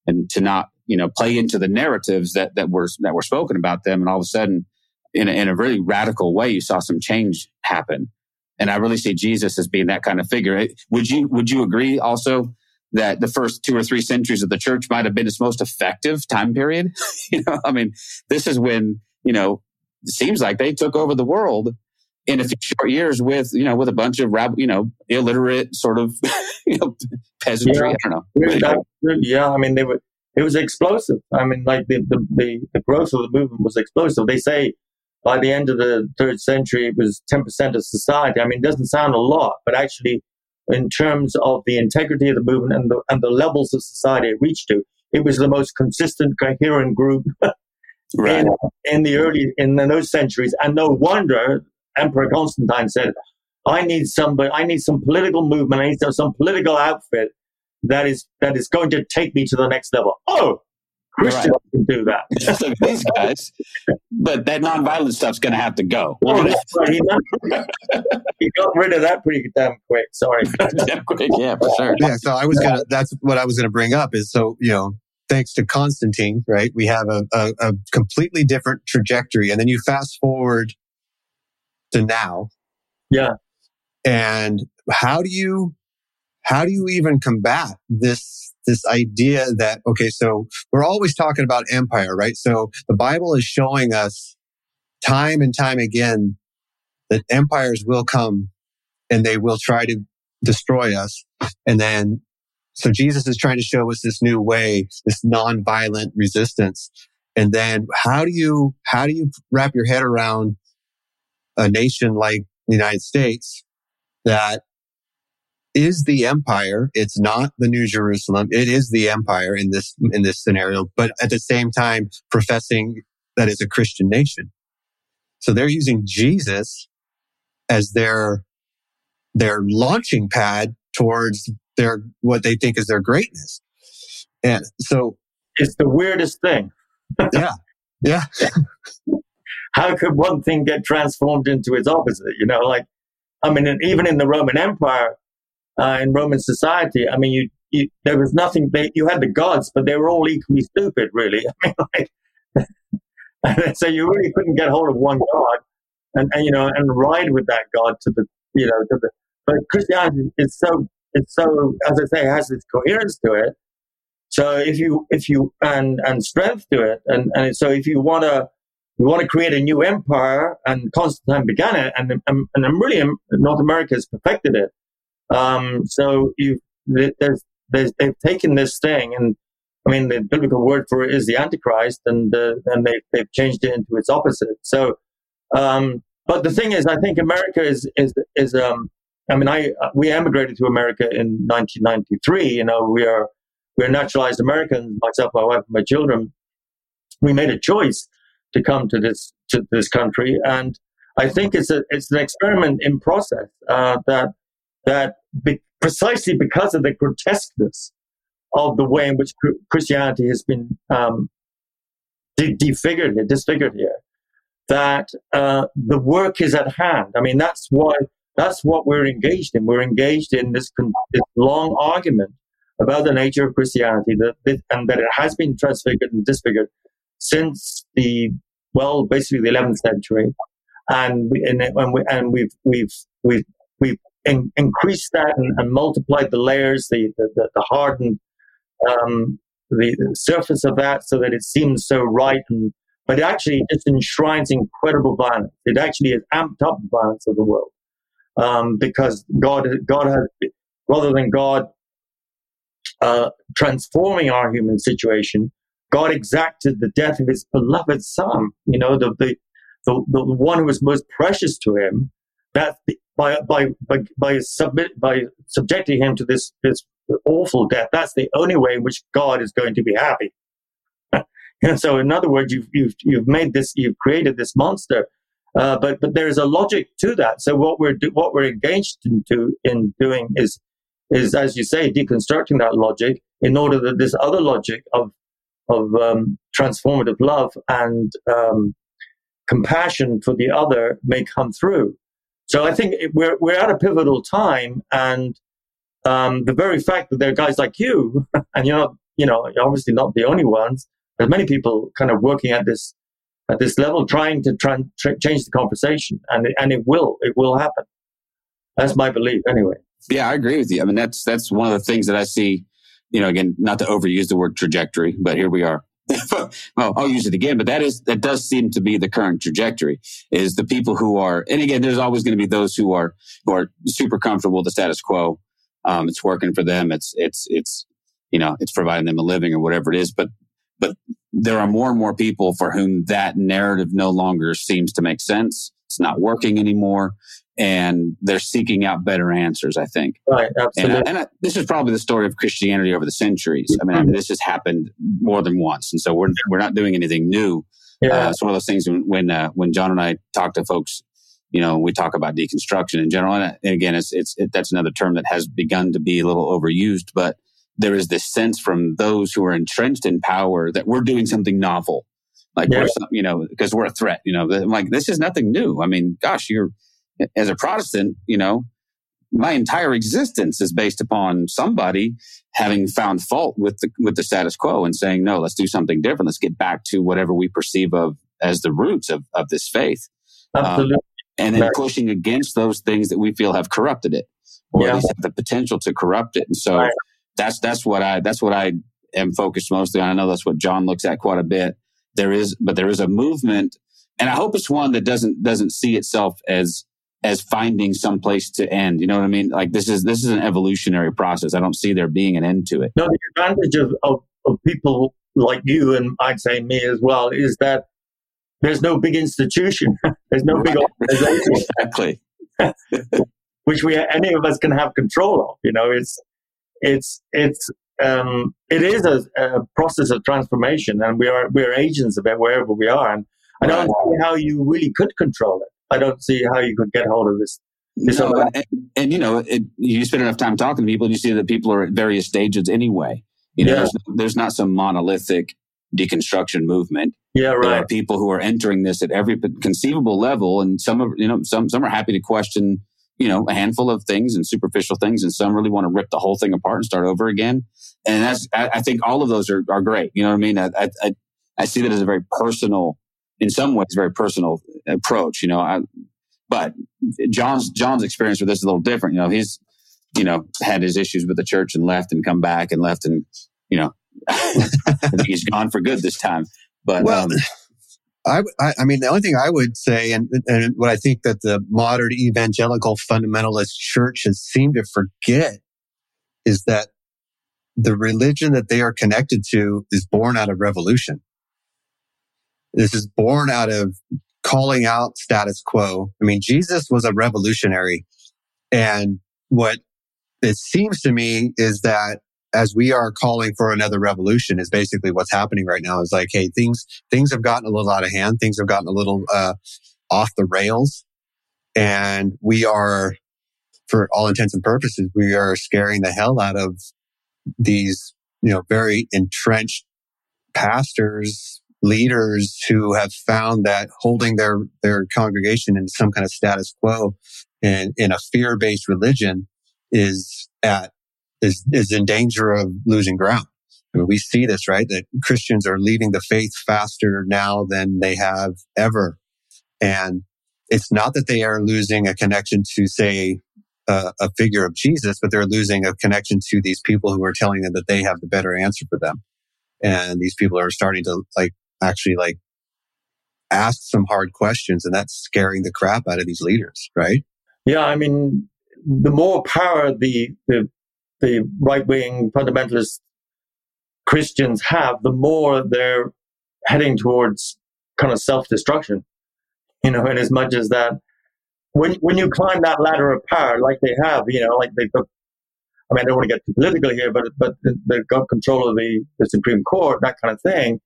and to not, you know, play into the narratives that, that were, that were spoken about them. And all of a sudden, in a, in a really radical way, you saw some change happen. And I really see Jesus as being that kind of figure. Would you would you agree also that the first two or three centuries of the church might have been its most effective time period? (laughs) you know, I mean, this is when you know it seems like they took over the world in a few short years with you know with a bunch of rab- you know illiterate sort of (laughs) you know peasantry. Yeah. I don't know. yeah, I mean they were. It was explosive. I mean, like the, the, the, the growth of the movement was explosive. They say by the end of the third century, it was 10% of society. I mean, it doesn't sound a lot, but actually, in terms of the integrity of the movement and the, and the levels of society it reached to, it was the most consistent, coherent group (laughs) right. in, in the early, in those centuries. And no wonder Emperor Constantine said, I need somebody, I need some political movement, I need some political outfit that is, that is going to take me to the next level. Oh, Christians right. can do that. (laughs) these guys, but that nonviolent stuff's going to have to go. Oh, he, he, got rid of that pretty damn quick. Sorry, (laughs) damn quick. Yeah, for sure. Yeah. So I was gonna. That's what I was gonna bring up. Is so you know, thanks to Constantine, right? We have a, a, a completely different trajectory, and then you fast forward to now. Yeah. And how do you how do you even combat this this idea that, okay, so we're always talking about empire, right? So the Bible is showing us time and time again that empires will come and they will try to destroy us. And then, so Jesus is trying to show us this new way, this non-violent resistance. And then how do you, how do you wrap your head around a nation like the United States that is the empire. It's not the New Jerusalem. It is the empire in this, in this scenario, but at the same time professing that it's a Christian nation. So they're using Jesus as their, their launching pad towards their, what they think is their greatness. And so it's the weirdest thing. yeah. Yeah. (laughs) How could one thing get transformed into its opposite? You know, like, I mean, even in the Roman Empire, uh, in Roman society. I mean, you, you there was nothing. They, you had the gods, but they were all equally stupid, really. (laughs) I mean, like, (laughs) so you really couldn't get hold of one god, and, and you know, and ride with that god to the, you know, to the. But Christianity is so it's so as I say has its coherence to it. So if you if you and and strength to it, and and so if you want to you want to create a new empire, and Constantine began it, and and, and really North America has perfected it. Um, so you there's, there's, they've taken this thing, and I mean the biblical word for it is the Antichrist, and uh, and they they've changed it into its opposite. So, um, but the thing is, I think America is is is um, I mean, I we emigrated to America in 1993. You know, we are we're naturalized Americans. Myself, my wife, and my children. We made a choice to come to this to this country, and I think it's a it's an experiment in process uh, that that be, precisely because of the grotesqueness of the way in which Christianity has been um, de- defigured here, disfigured here, that uh, the work is at hand. I mean, that's why that's what we're engaged in. We're engaged in this, con- this long argument about the nature of Christianity that, and that it has been transfigured and disfigured since the well, basically the 11th century, and we, and, and, we, and we've we've we've we've in, increased that and, and, multiplied the layers, the the, the hardened um, the surface of that, so that it seems so right and but it actually just enshrines incredible violence. It actually has amped up the violence of the world um, because God, God has, rather than God uh, transforming our human situation, God exacted the death of His beloved Son. You know, the the the, the one who was most precious to Him. That by by by by submit by subjecting Him to this this awful death, that's the only way in which God is going to be happy. (laughs) And so, in other words, you've you've you've made this, you've created this monster. Uh, but but there is a logic to that. So what we're do, what we're engaged into in doing is is as you say, deconstructing that logic in order that this other logic of of um, transformative love and um, compassion for the other may come through. So I think we're we're at a pivotal time, and um, the very fact that there are guys like you, (laughs) and you're not, you know, you're obviously not the only ones, there's many people kind of working at this at this level, trying to try change the conversation, and it, and it will it will happen. That's my belief, anyway. Yeah, I agree with you. I mean, that's that's one of the things that I see. You know, again, not to overuse the word trajectory, but here we are. (laughs) well, I'll use it again, but that is that does seem to be the current trajectory. Is the people who are, and again, there's always going to be those who are who are super comfortable with the status quo. Um, it's working for them. It's it's it's you know it's providing them a living or whatever it is. But but there are more and more people for whom that narrative no longer seems to make sense. It's not working anymore. And they're seeking out better answers, I think. Right, absolutely. And, and I, this is probably the story of Christianity over the centuries. I mean, mm-hmm. this has happened more than once. And so we're, we're not doing anything new. Yeah. Uh, it's one of those things when, when, uh, when John and I talk to folks, you know, we talk about deconstruction in general. And again, it's, it's, it, that's another term that has begun to be a little overused, but there is this sense from those who are entrenched in power that we're doing something novel. Like yeah. we're, some, you know, because we're a threat, you know, I'm like, this is nothing new. I mean, gosh, you're, as a Protestant, you know, my entire existence is based upon somebody having found fault with the, with the status quo and saying, no, let's do something different. Let's get back to whatever we perceive of as the roots of, of this faith. Um, Absolutely. Um, and then right. pushing against those things that we feel have corrupted it or yeah. at least have the potential to corrupt it. And so, right that's that's what I that's what I am focused mostly on. I know that's what John looks at quite a bit. There is, but there is a movement, and I hope it's one that doesn't doesn't see itself as as finding some place to end. You know what I mean? Like this is this is an evolutionary process. I don't see there being an end to it. No, the advantage of, of, of people like you and I'd say me as well is that there's no big institution. (laughs) there's no big organization. (laughs) exactly. (laughs) which we any of us can have control of. You know, it's it's it's um, it is a, a, process of transformation, and we are we are agents of it wherever we are. And I don't see how you really could control it. I don't see how you could get hold of this. this no, and, and, you know, it, you spend enough time talking to people, and you see that people are at various stages anyway. You know, yeah. there's, there's not some monolithic deconstruction movement. Yeah, right. There are people who are entering this at every conceivable level, and some of you know some some are happy to question you know, a handful of things and superficial things, and some really want to rip the whole thing apart and start over again. And that's, I, I think all of those are, are great. You know what I mean? I, I, I see that as a very personal, in some ways, very personal approach. You know, I, but John's John's experience with this is a little different. You know, he's you know had his issues with the church and left and come back and left and you know (laughs) I think he's gone for good this time. But well, um, I, I, mean, the only thing I would say, and, and what I think that the modern evangelical fundamentalist church has seemed to forget is that the religion that they are connected to is born out of revolution. This is born out of calling out status quo. I mean, Jesus was a revolutionary. And what it seems to me is that as we are calling for another revolution is basically what's happening right now is like, hey, things, things have gotten a little out of hand. Things have gotten a little, uh, off the rails. And we are, for all intents and purposes, we are scaring the hell out of these, you know, very entrenched pastors, leaders who have found that holding their, their congregation in some kind of status quo and in a fear based religion is at is, is in danger of losing ground. I mean, we see this, right? That Christians are leaving the faith faster now than they have ever. And it's not that they are losing a connection to, say, a, a figure of Jesus, but they're losing a connection to these people who are telling them that they have the better answer for them. And these people are starting to like actually like ask some hard questions and that's scaring the crap out of these leaders, right? Yeah. I mean, the more power the, the, the right wing fundamentalist Christians have, the more they're heading towards kind of self destruction. You know, in as much as that, when when you climb that ladder of power, like they have, you know, like they've. I mean, I don't want to get political here, but but they've got control of the, the Supreme Court, that kind of thing.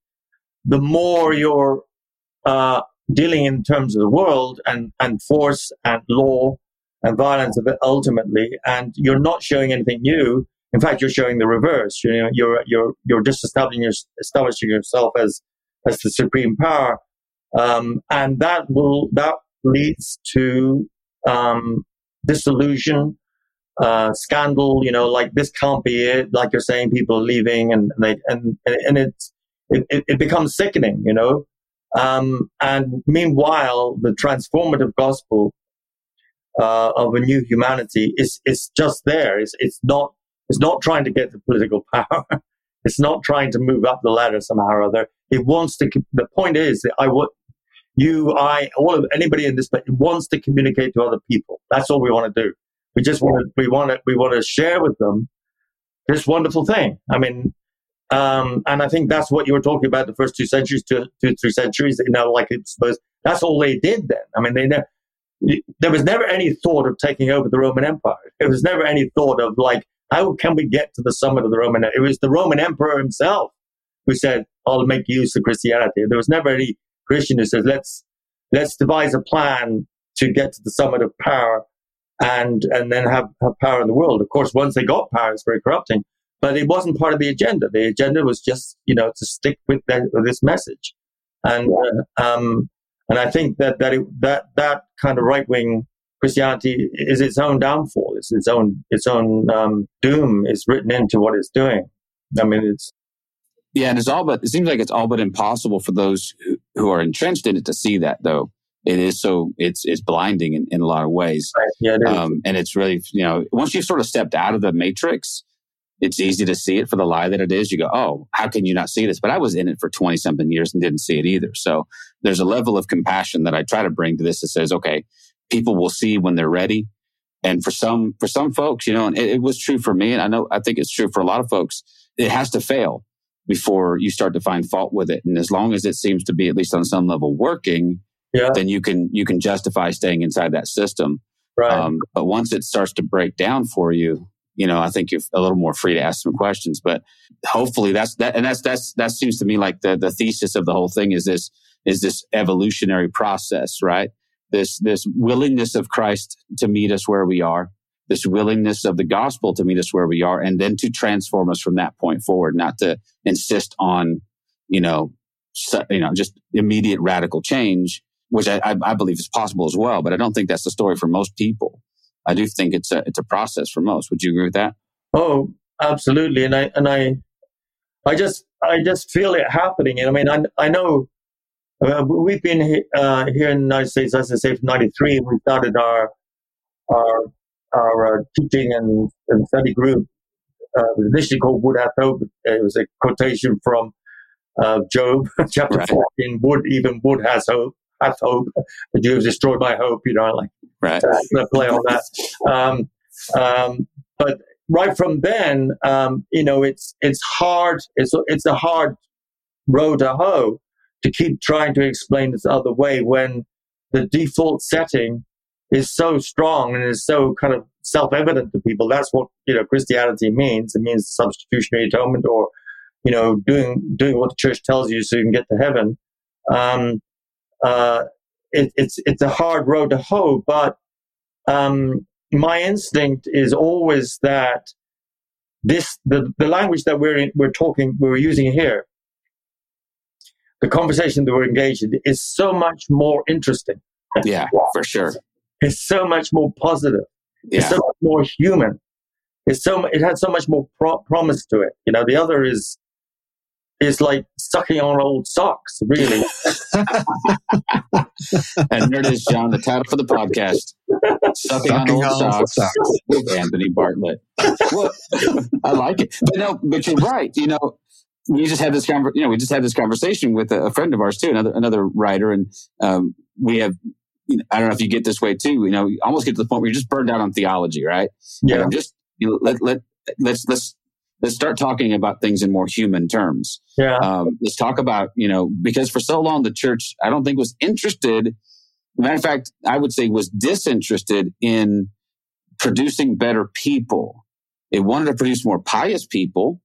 The more you're uh, dealing in terms of the world and and force and law and violence of it ultimately, and you're not showing anything new. In fact, you're showing the reverse. You know, you're you're you're just establishing, your, establishing yourself as as the supreme power, um, and that will that leads to um, disillusion, uh, scandal. You know, like this can't be it. Like you're saying, people are leaving, and and they, and, and it's it, it becomes sickening. You know, um, and meanwhile, the transformative gospel uh, of a new humanity is is just there. It's it's not it's not trying to get the political (laughs) power. it's not trying to move up the ladder somehow or other. It wants to. The point is that I would you, I, all of anybody in this place wants to communicate to other people. That's all we want to do. We just want to, we want to, we want to share with them this wonderful thing. I mean, um, and I think that's what you were talking about the first two centuries, two, two three centuries. You know, like it's supposed. That's all they did then. I mean, they. There was never any thought of taking over the Roman Empire. There was never any thought of like, how can we get to the summit of the Roman? It was the Roman Emperor himself who said, "I'll make use of Christianity." There was never any Christian who says, let's, let's devise a plan to get to the summit of power and, and then have, have power in the world. Of course, once they got power, it's very corrupting, but it wasn't part of the agenda. The agenda was just, you know, to stick with, with this message. And, uh, um, and I think that, that, it, that, that kind of right wing Christianity is its own downfall. It's its own, its own, um, doom is written into what it's doing. I mean, it's, yeah, and it's all but it seems like it's all but impossible for those who, who are entrenched in it to see that though. It is so it's it's blinding in, in a lot of ways. Right. Yeah, it um, and it's really you know once you've sort of stepped out of the matrix, it's easy to see it for the lie that it is. You go, oh, how can you not see this? But I was in it for twenty something years and didn't see it either. So there's a level of compassion that I try to bring to this that says, okay, people will see when they're ready. And for some for some folks, you know, and it, it was true for me, and I know I think it's true for a lot of folks. It has to fail before you start to find fault with it. And as long as it seems to be at least on some level working, yeah. then you can you can justify staying inside that system. Right. Um, but once it starts to break down for you, you know, I think you're a little more free to ask some questions. But hopefully that's that, and that's that's that seems to me like the the thesis of the whole thing is this is this evolutionary process, right? This this willingness of Christ to meet us where we are, this willingness of the gospel to meet us where we are and then to transform us from that point forward, not to insist on, you know, you know, just immediate radical change, which I, I believe is possible as well. But I don't think that's the story for most people. I do think it's a, it's a process for most. Would you agree with that? Oh, absolutely. And I, and I, I just, I just feel it happening. And I mean, I, I know uh, we've been uh, here in the United States, as I say, from 93. We started our, our our uh, teaching and, and, study group uh, initially called Wood Hath Hope. It was a quotation from uh, Job (laughs) chapter right. 14. Wood, even wood has hope, hath hope, but you have destroyed my hope. You know, like right. Uh, play on that. Um, um, but right from then, um, you know, it's it's hard. It's it's a hard road to hoe to keep trying to explain this other way when the default setting is so strong and is so kind of self-evident to people. That's what you know Christianity means. It means substitutionary atonement, or you know, doing doing what the church tells you so you can get to heaven. Um, uh, it, it's it's a hard road to hoe, but um, my instinct is always that this the, the language that we're in, we're talking we're using here, the conversation that we're engaged in is so much more interesting. Yeah, for sure it's so much more positive. Yeah. It's so much more human. it's so it had so much more pro- promise to it. You know, the other is is like sucking on old socks, really. (laughs) and there it is, John, the title for the podcast. Sucking, sucking on old on socks, socks, with Anthony Bartlett. well, I like it. But no, but you're right. You know, we just had this conver- you know, we just had this conversation with a, a friend of ours too, another another writer, and um, we have you know, I don't know if you get this way too. You know, you almost get to the point where you're just burned out on theology, right? Yeah. And just you know, let let let's let's let's start talking about things in more human terms. Yeah. Um, let's talk about you know because for so long the church I don't think was interested. Matter of fact, I would say was disinterested in producing better people. It wanted to produce more pious people,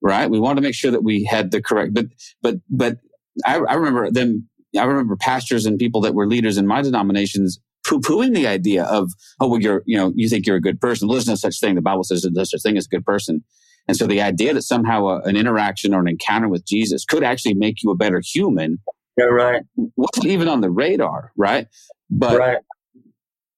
right? We wanted to make sure that we had the correct, but but but I, I remember them I remember pastors and people that were leaders in my denominations poo-pooing the idea of, oh, well, you're, you know, you think you're a good person. Well, there's no such thing. The Bible says there's no such thing as a good person. And so the idea that somehow a, an interaction or an encounter with Jesus could actually make you a better human. Yeah, right. Wasn't even on the radar, right? But, right.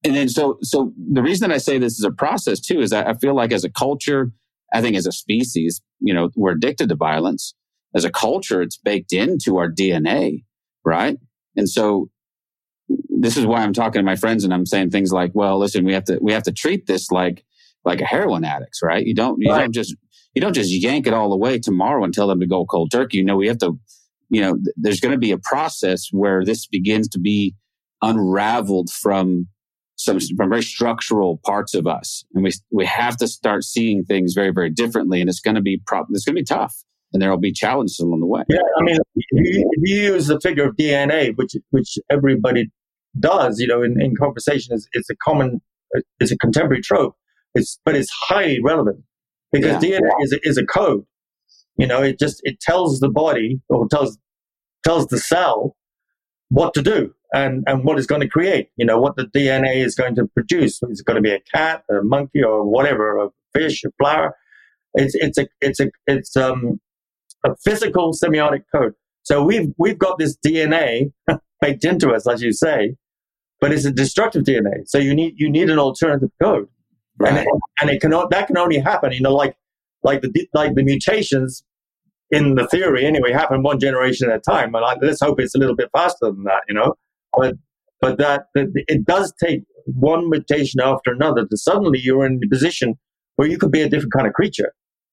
and then so, so the reason that I say this is a process too is I, I feel like as a culture, I think as a species, you know, we're addicted to violence. As a culture, it's baked into our DNA right? And so this is why I'm talking to my friends and I'm saying things like, well, listen, we have to we have to treat this like like a heroin addicts, right? You don't you right. don't just you don't just yank it all away tomorrow and tell them to go cold turkey. You know, we have to, you know, th- there's going to be a process where this begins to be unraveled from some from very structural parts of us, and we we have to start seeing things very very differently, and it's going to be pro- it's going to be tough and there will be challenges along the way. Yeah, I mean, if you, use the figure of DNA, which which everybody does, you know, in, in conversation, is it's a common, uh, it's a contemporary trope. It's but it's highly relevant because yeah. DNA is a, is a code. You know, it just it tells the body or tells tells the cell what to do and and what it's going to create. You know, what the DNA is going to produce. It's going to be a cat, a monkey, or whatever, a fish, a flower. It's it's a it's a it's um a physical semiotic code. So we've we've got this DNA (laughs) baked into us, as you say, but it's a destructive DNA. So you need you need an alternative code, right. and, and it can that can only happen, you know, like like the like the mutations in the theory anyway happen one generation at a time. And I, let's hope it's a little bit faster than that, you know. But but that, that it does take one mutation after another to suddenly you're in a position where you could be a different kind of creature.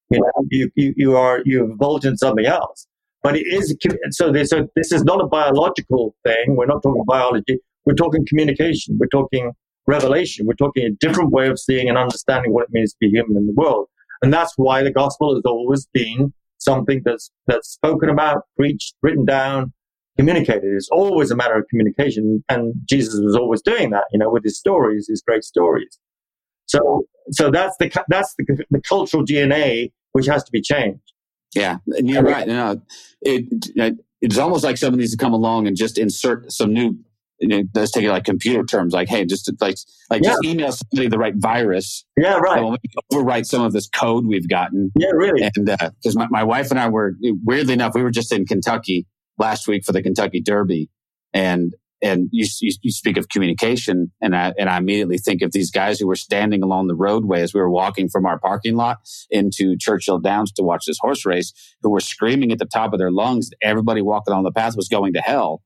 You know, you, you, you are you evolved in something else. But it is so. This, so this is not a biological thing. We're not talking biology. We're talking communication. We're talking revelation. We're talking a different way of seeing and understanding what it means to be human in the world. And that's why the gospel has always been something that's that's spoken about, preached, written down, communicated. It's always a matter of communication, and Jesus was always doing that. You know, with his stories, his great stories. So, so that's the that's the, the cultural DNA which has to be changed. Yeah, and you're right. You know, it, it's almost like someone needs to come along and just insert some new. You know, let's take it like computer terms, like hey, just like like yeah. just email somebody the right virus. Yeah, right. We'll overwrite some of this code we've gotten. Yeah, really. And because uh, my, my wife and I were weirdly enough, we were just in Kentucky last week for the Kentucky Derby, and and you, you, you, speak of communication and I, and I immediately think of these guys who were standing along the roadway as we were walking from our parking lot into Churchill Downs to watch this horse race, who were screaming at the top of their lungs that everybody walking on the path was going to hell.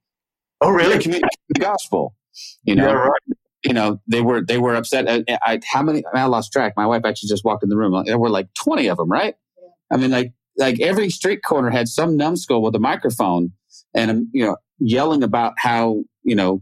Oh, really? Communicating the gospel, you know. Yeah, right. You know, they were they were upset. I, I, how many? I lost track. My wife actually just walked in the room. There were like twenty of them, right? I mean, like like every street corner had some numbskull with a microphone and um, you know yelling about how you know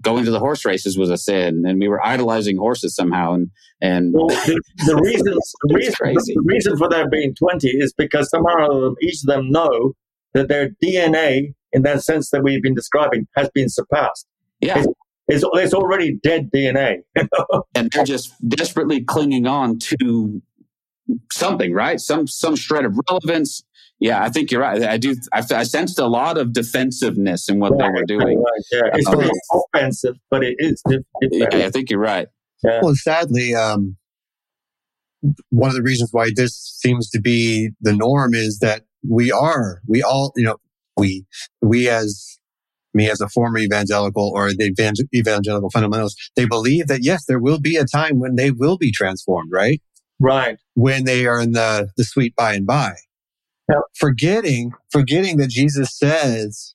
going to the horse races was a sin and we were idolizing horses somehow and and well, the, the (laughs) reason the reason, the reason for there being 20 is because somehow each of them know that their dna in that sense that we've been describing has been surpassed yeah it's, it's, it's already dead dna (laughs) and they're just desperately clinging on to something right some some shred of relevance yeah, I think you're right. I do. I, I sensed a lot of defensiveness in what right, they were doing. Right, yeah, it's um, offensive, but it is. Yeah, I think you're right. Yeah. Well, sadly, um, one of the reasons why this seems to be the norm is that we are, we all, you know, we, we as me as a former evangelical or the evangelical fundamentalists, they believe that yes, there will be a time when they will be transformed, right? Right. when they are in the, the sweet by and by. Yep. Forgetting, forgetting that Jesus says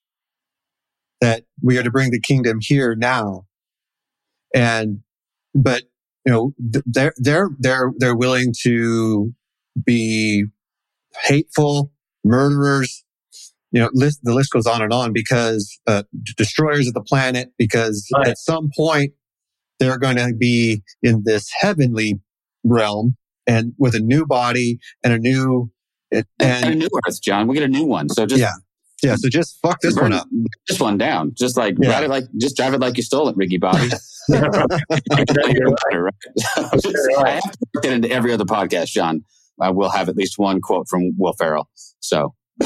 that we are to bring the kingdom here now. And, but, you know, they're, they're, they're, they're willing to be hateful, murderers, you know, list, the list goes on and on because, uh, destroyers of the planet, because Right. at some point they're going to be in this heavenly realm and with a new body and a new, and, And, a new Earth, John. We get a new one. So just Yeah. yeah, so just fuck this one up. this one down. Just like Yeah. ride it like just drive it like you stole it, Ricky Bobby. (laughs) (laughs) Exactly right. Right? I have to work that into every other podcast, John. I will have at least one quote from Will Ferrell. So (laughs)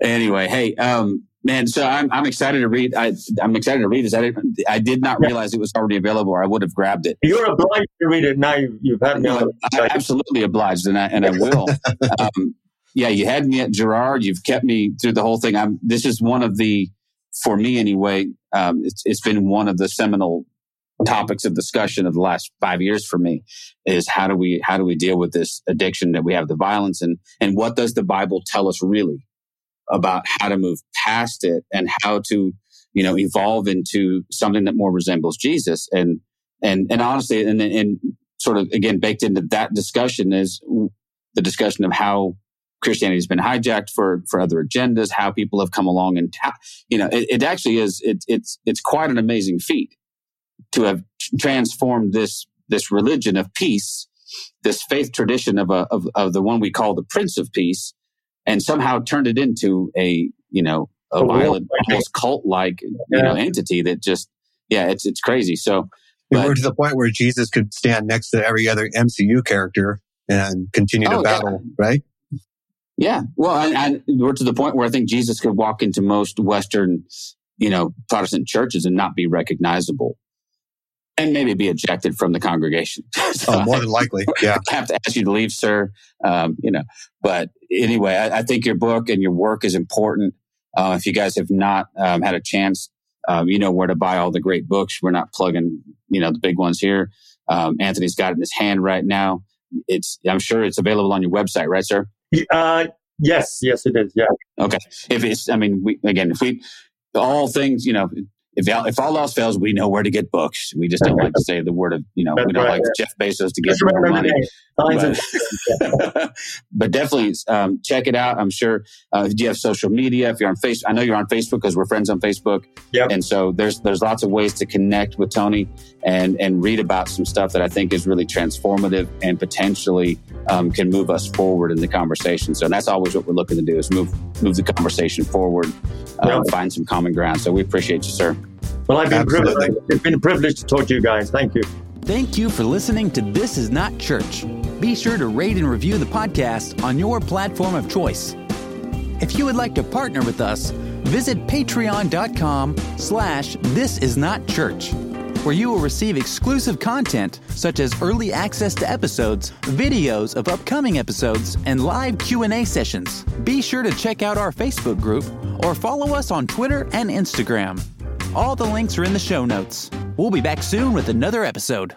anyway, hey, um, man, so I'm I'm excited to read. I I'm excited to read this. I didn't, I did not realize it was already available. Or I would have grabbed it. You're obliged to read it now. You've, you've had me No, I'm absolutely obliged, and I and I will. (laughs) um, yeah, you had me at Girard. You've kept me through the whole thing. I'm. This is one of the, for me anyway. Um, it's it's been one of the seminal topics of discussion of the last five years for me is how do we how do we deal with this addiction that we have the violence and and what does the bible tell us really about how to move past it and how to you know evolve into something that more resembles jesus? And and and honestly and and sort of again baked into that discussion is the discussion of how Christianity has been hijacked for for other agendas, how people have come along and you know it, it actually is it, it's it's quite an amazing feat to have transformed this this religion of peace, this faith tradition of a of, of the one we call the Prince of Peace, and somehow turned it into a you know a A war. violent, almost cult like you know entity that just yeah it's it's crazy. So We But- were to the point where Jesus could stand next to every other MCU character and continue to Oh, yeah. battle, right? Yeah. Well, and, and we're to the point where I think Jesus could walk into most Western, you know, Protestant churches and not be recognizable and maybe be ejected from the congregation. So (laughs) Oh, more than likely. Yeah. (laughs) I have to ask you to leave, sir. Um, you know, but anyway, I, I think your book and your work is important. Uh, if you guys have not um, had a chance, um, you know where to buy all the great books. We're not plugging, you know, the big ones here. Um, Anthony's got it in his hand right now. It's, I'm sure it's available on your website, right, sir? Uh, yes, yes, it is. Yeah. Okay. If it's, I mean, we, again, if we, all things, you know, if, if all else fails, we know where to get books. We just don't like to say the word of, you know, we don't right, like Jeff Bezos to get more money. But, (laughs) but definitely um, check it out. I'm sure uh, if you have social media, if you're on Facebook, I know you're on Facebook because we're friends on Facebook. Yep. And so there's there's lots of ways to connect with Tony and and read about some stuff that I think is really transformative and potentially um, can move us forward in the conversation. So that's always what we're looking to do is move move the conversation forward, uh, Yeah. find some common ground. So we appreciate you, sir. Well, I've been Absolutely. privileged. It's been a privilege to talk to you guys. Thank you. Thank you for listening to This Is Not Church. Be sure to rate and review the podcast on your platform of choice. If you would like to partner with us, visit patreon.com slash this is not church, where you will receive exclusive content such as early access to episodes, videos of upcoming episodes, and live Q&A sessions. Be sure to check out our Facebook group or follow us on Twitter and Instagram. All the links are in the show notes. We'll be back soon with another episode.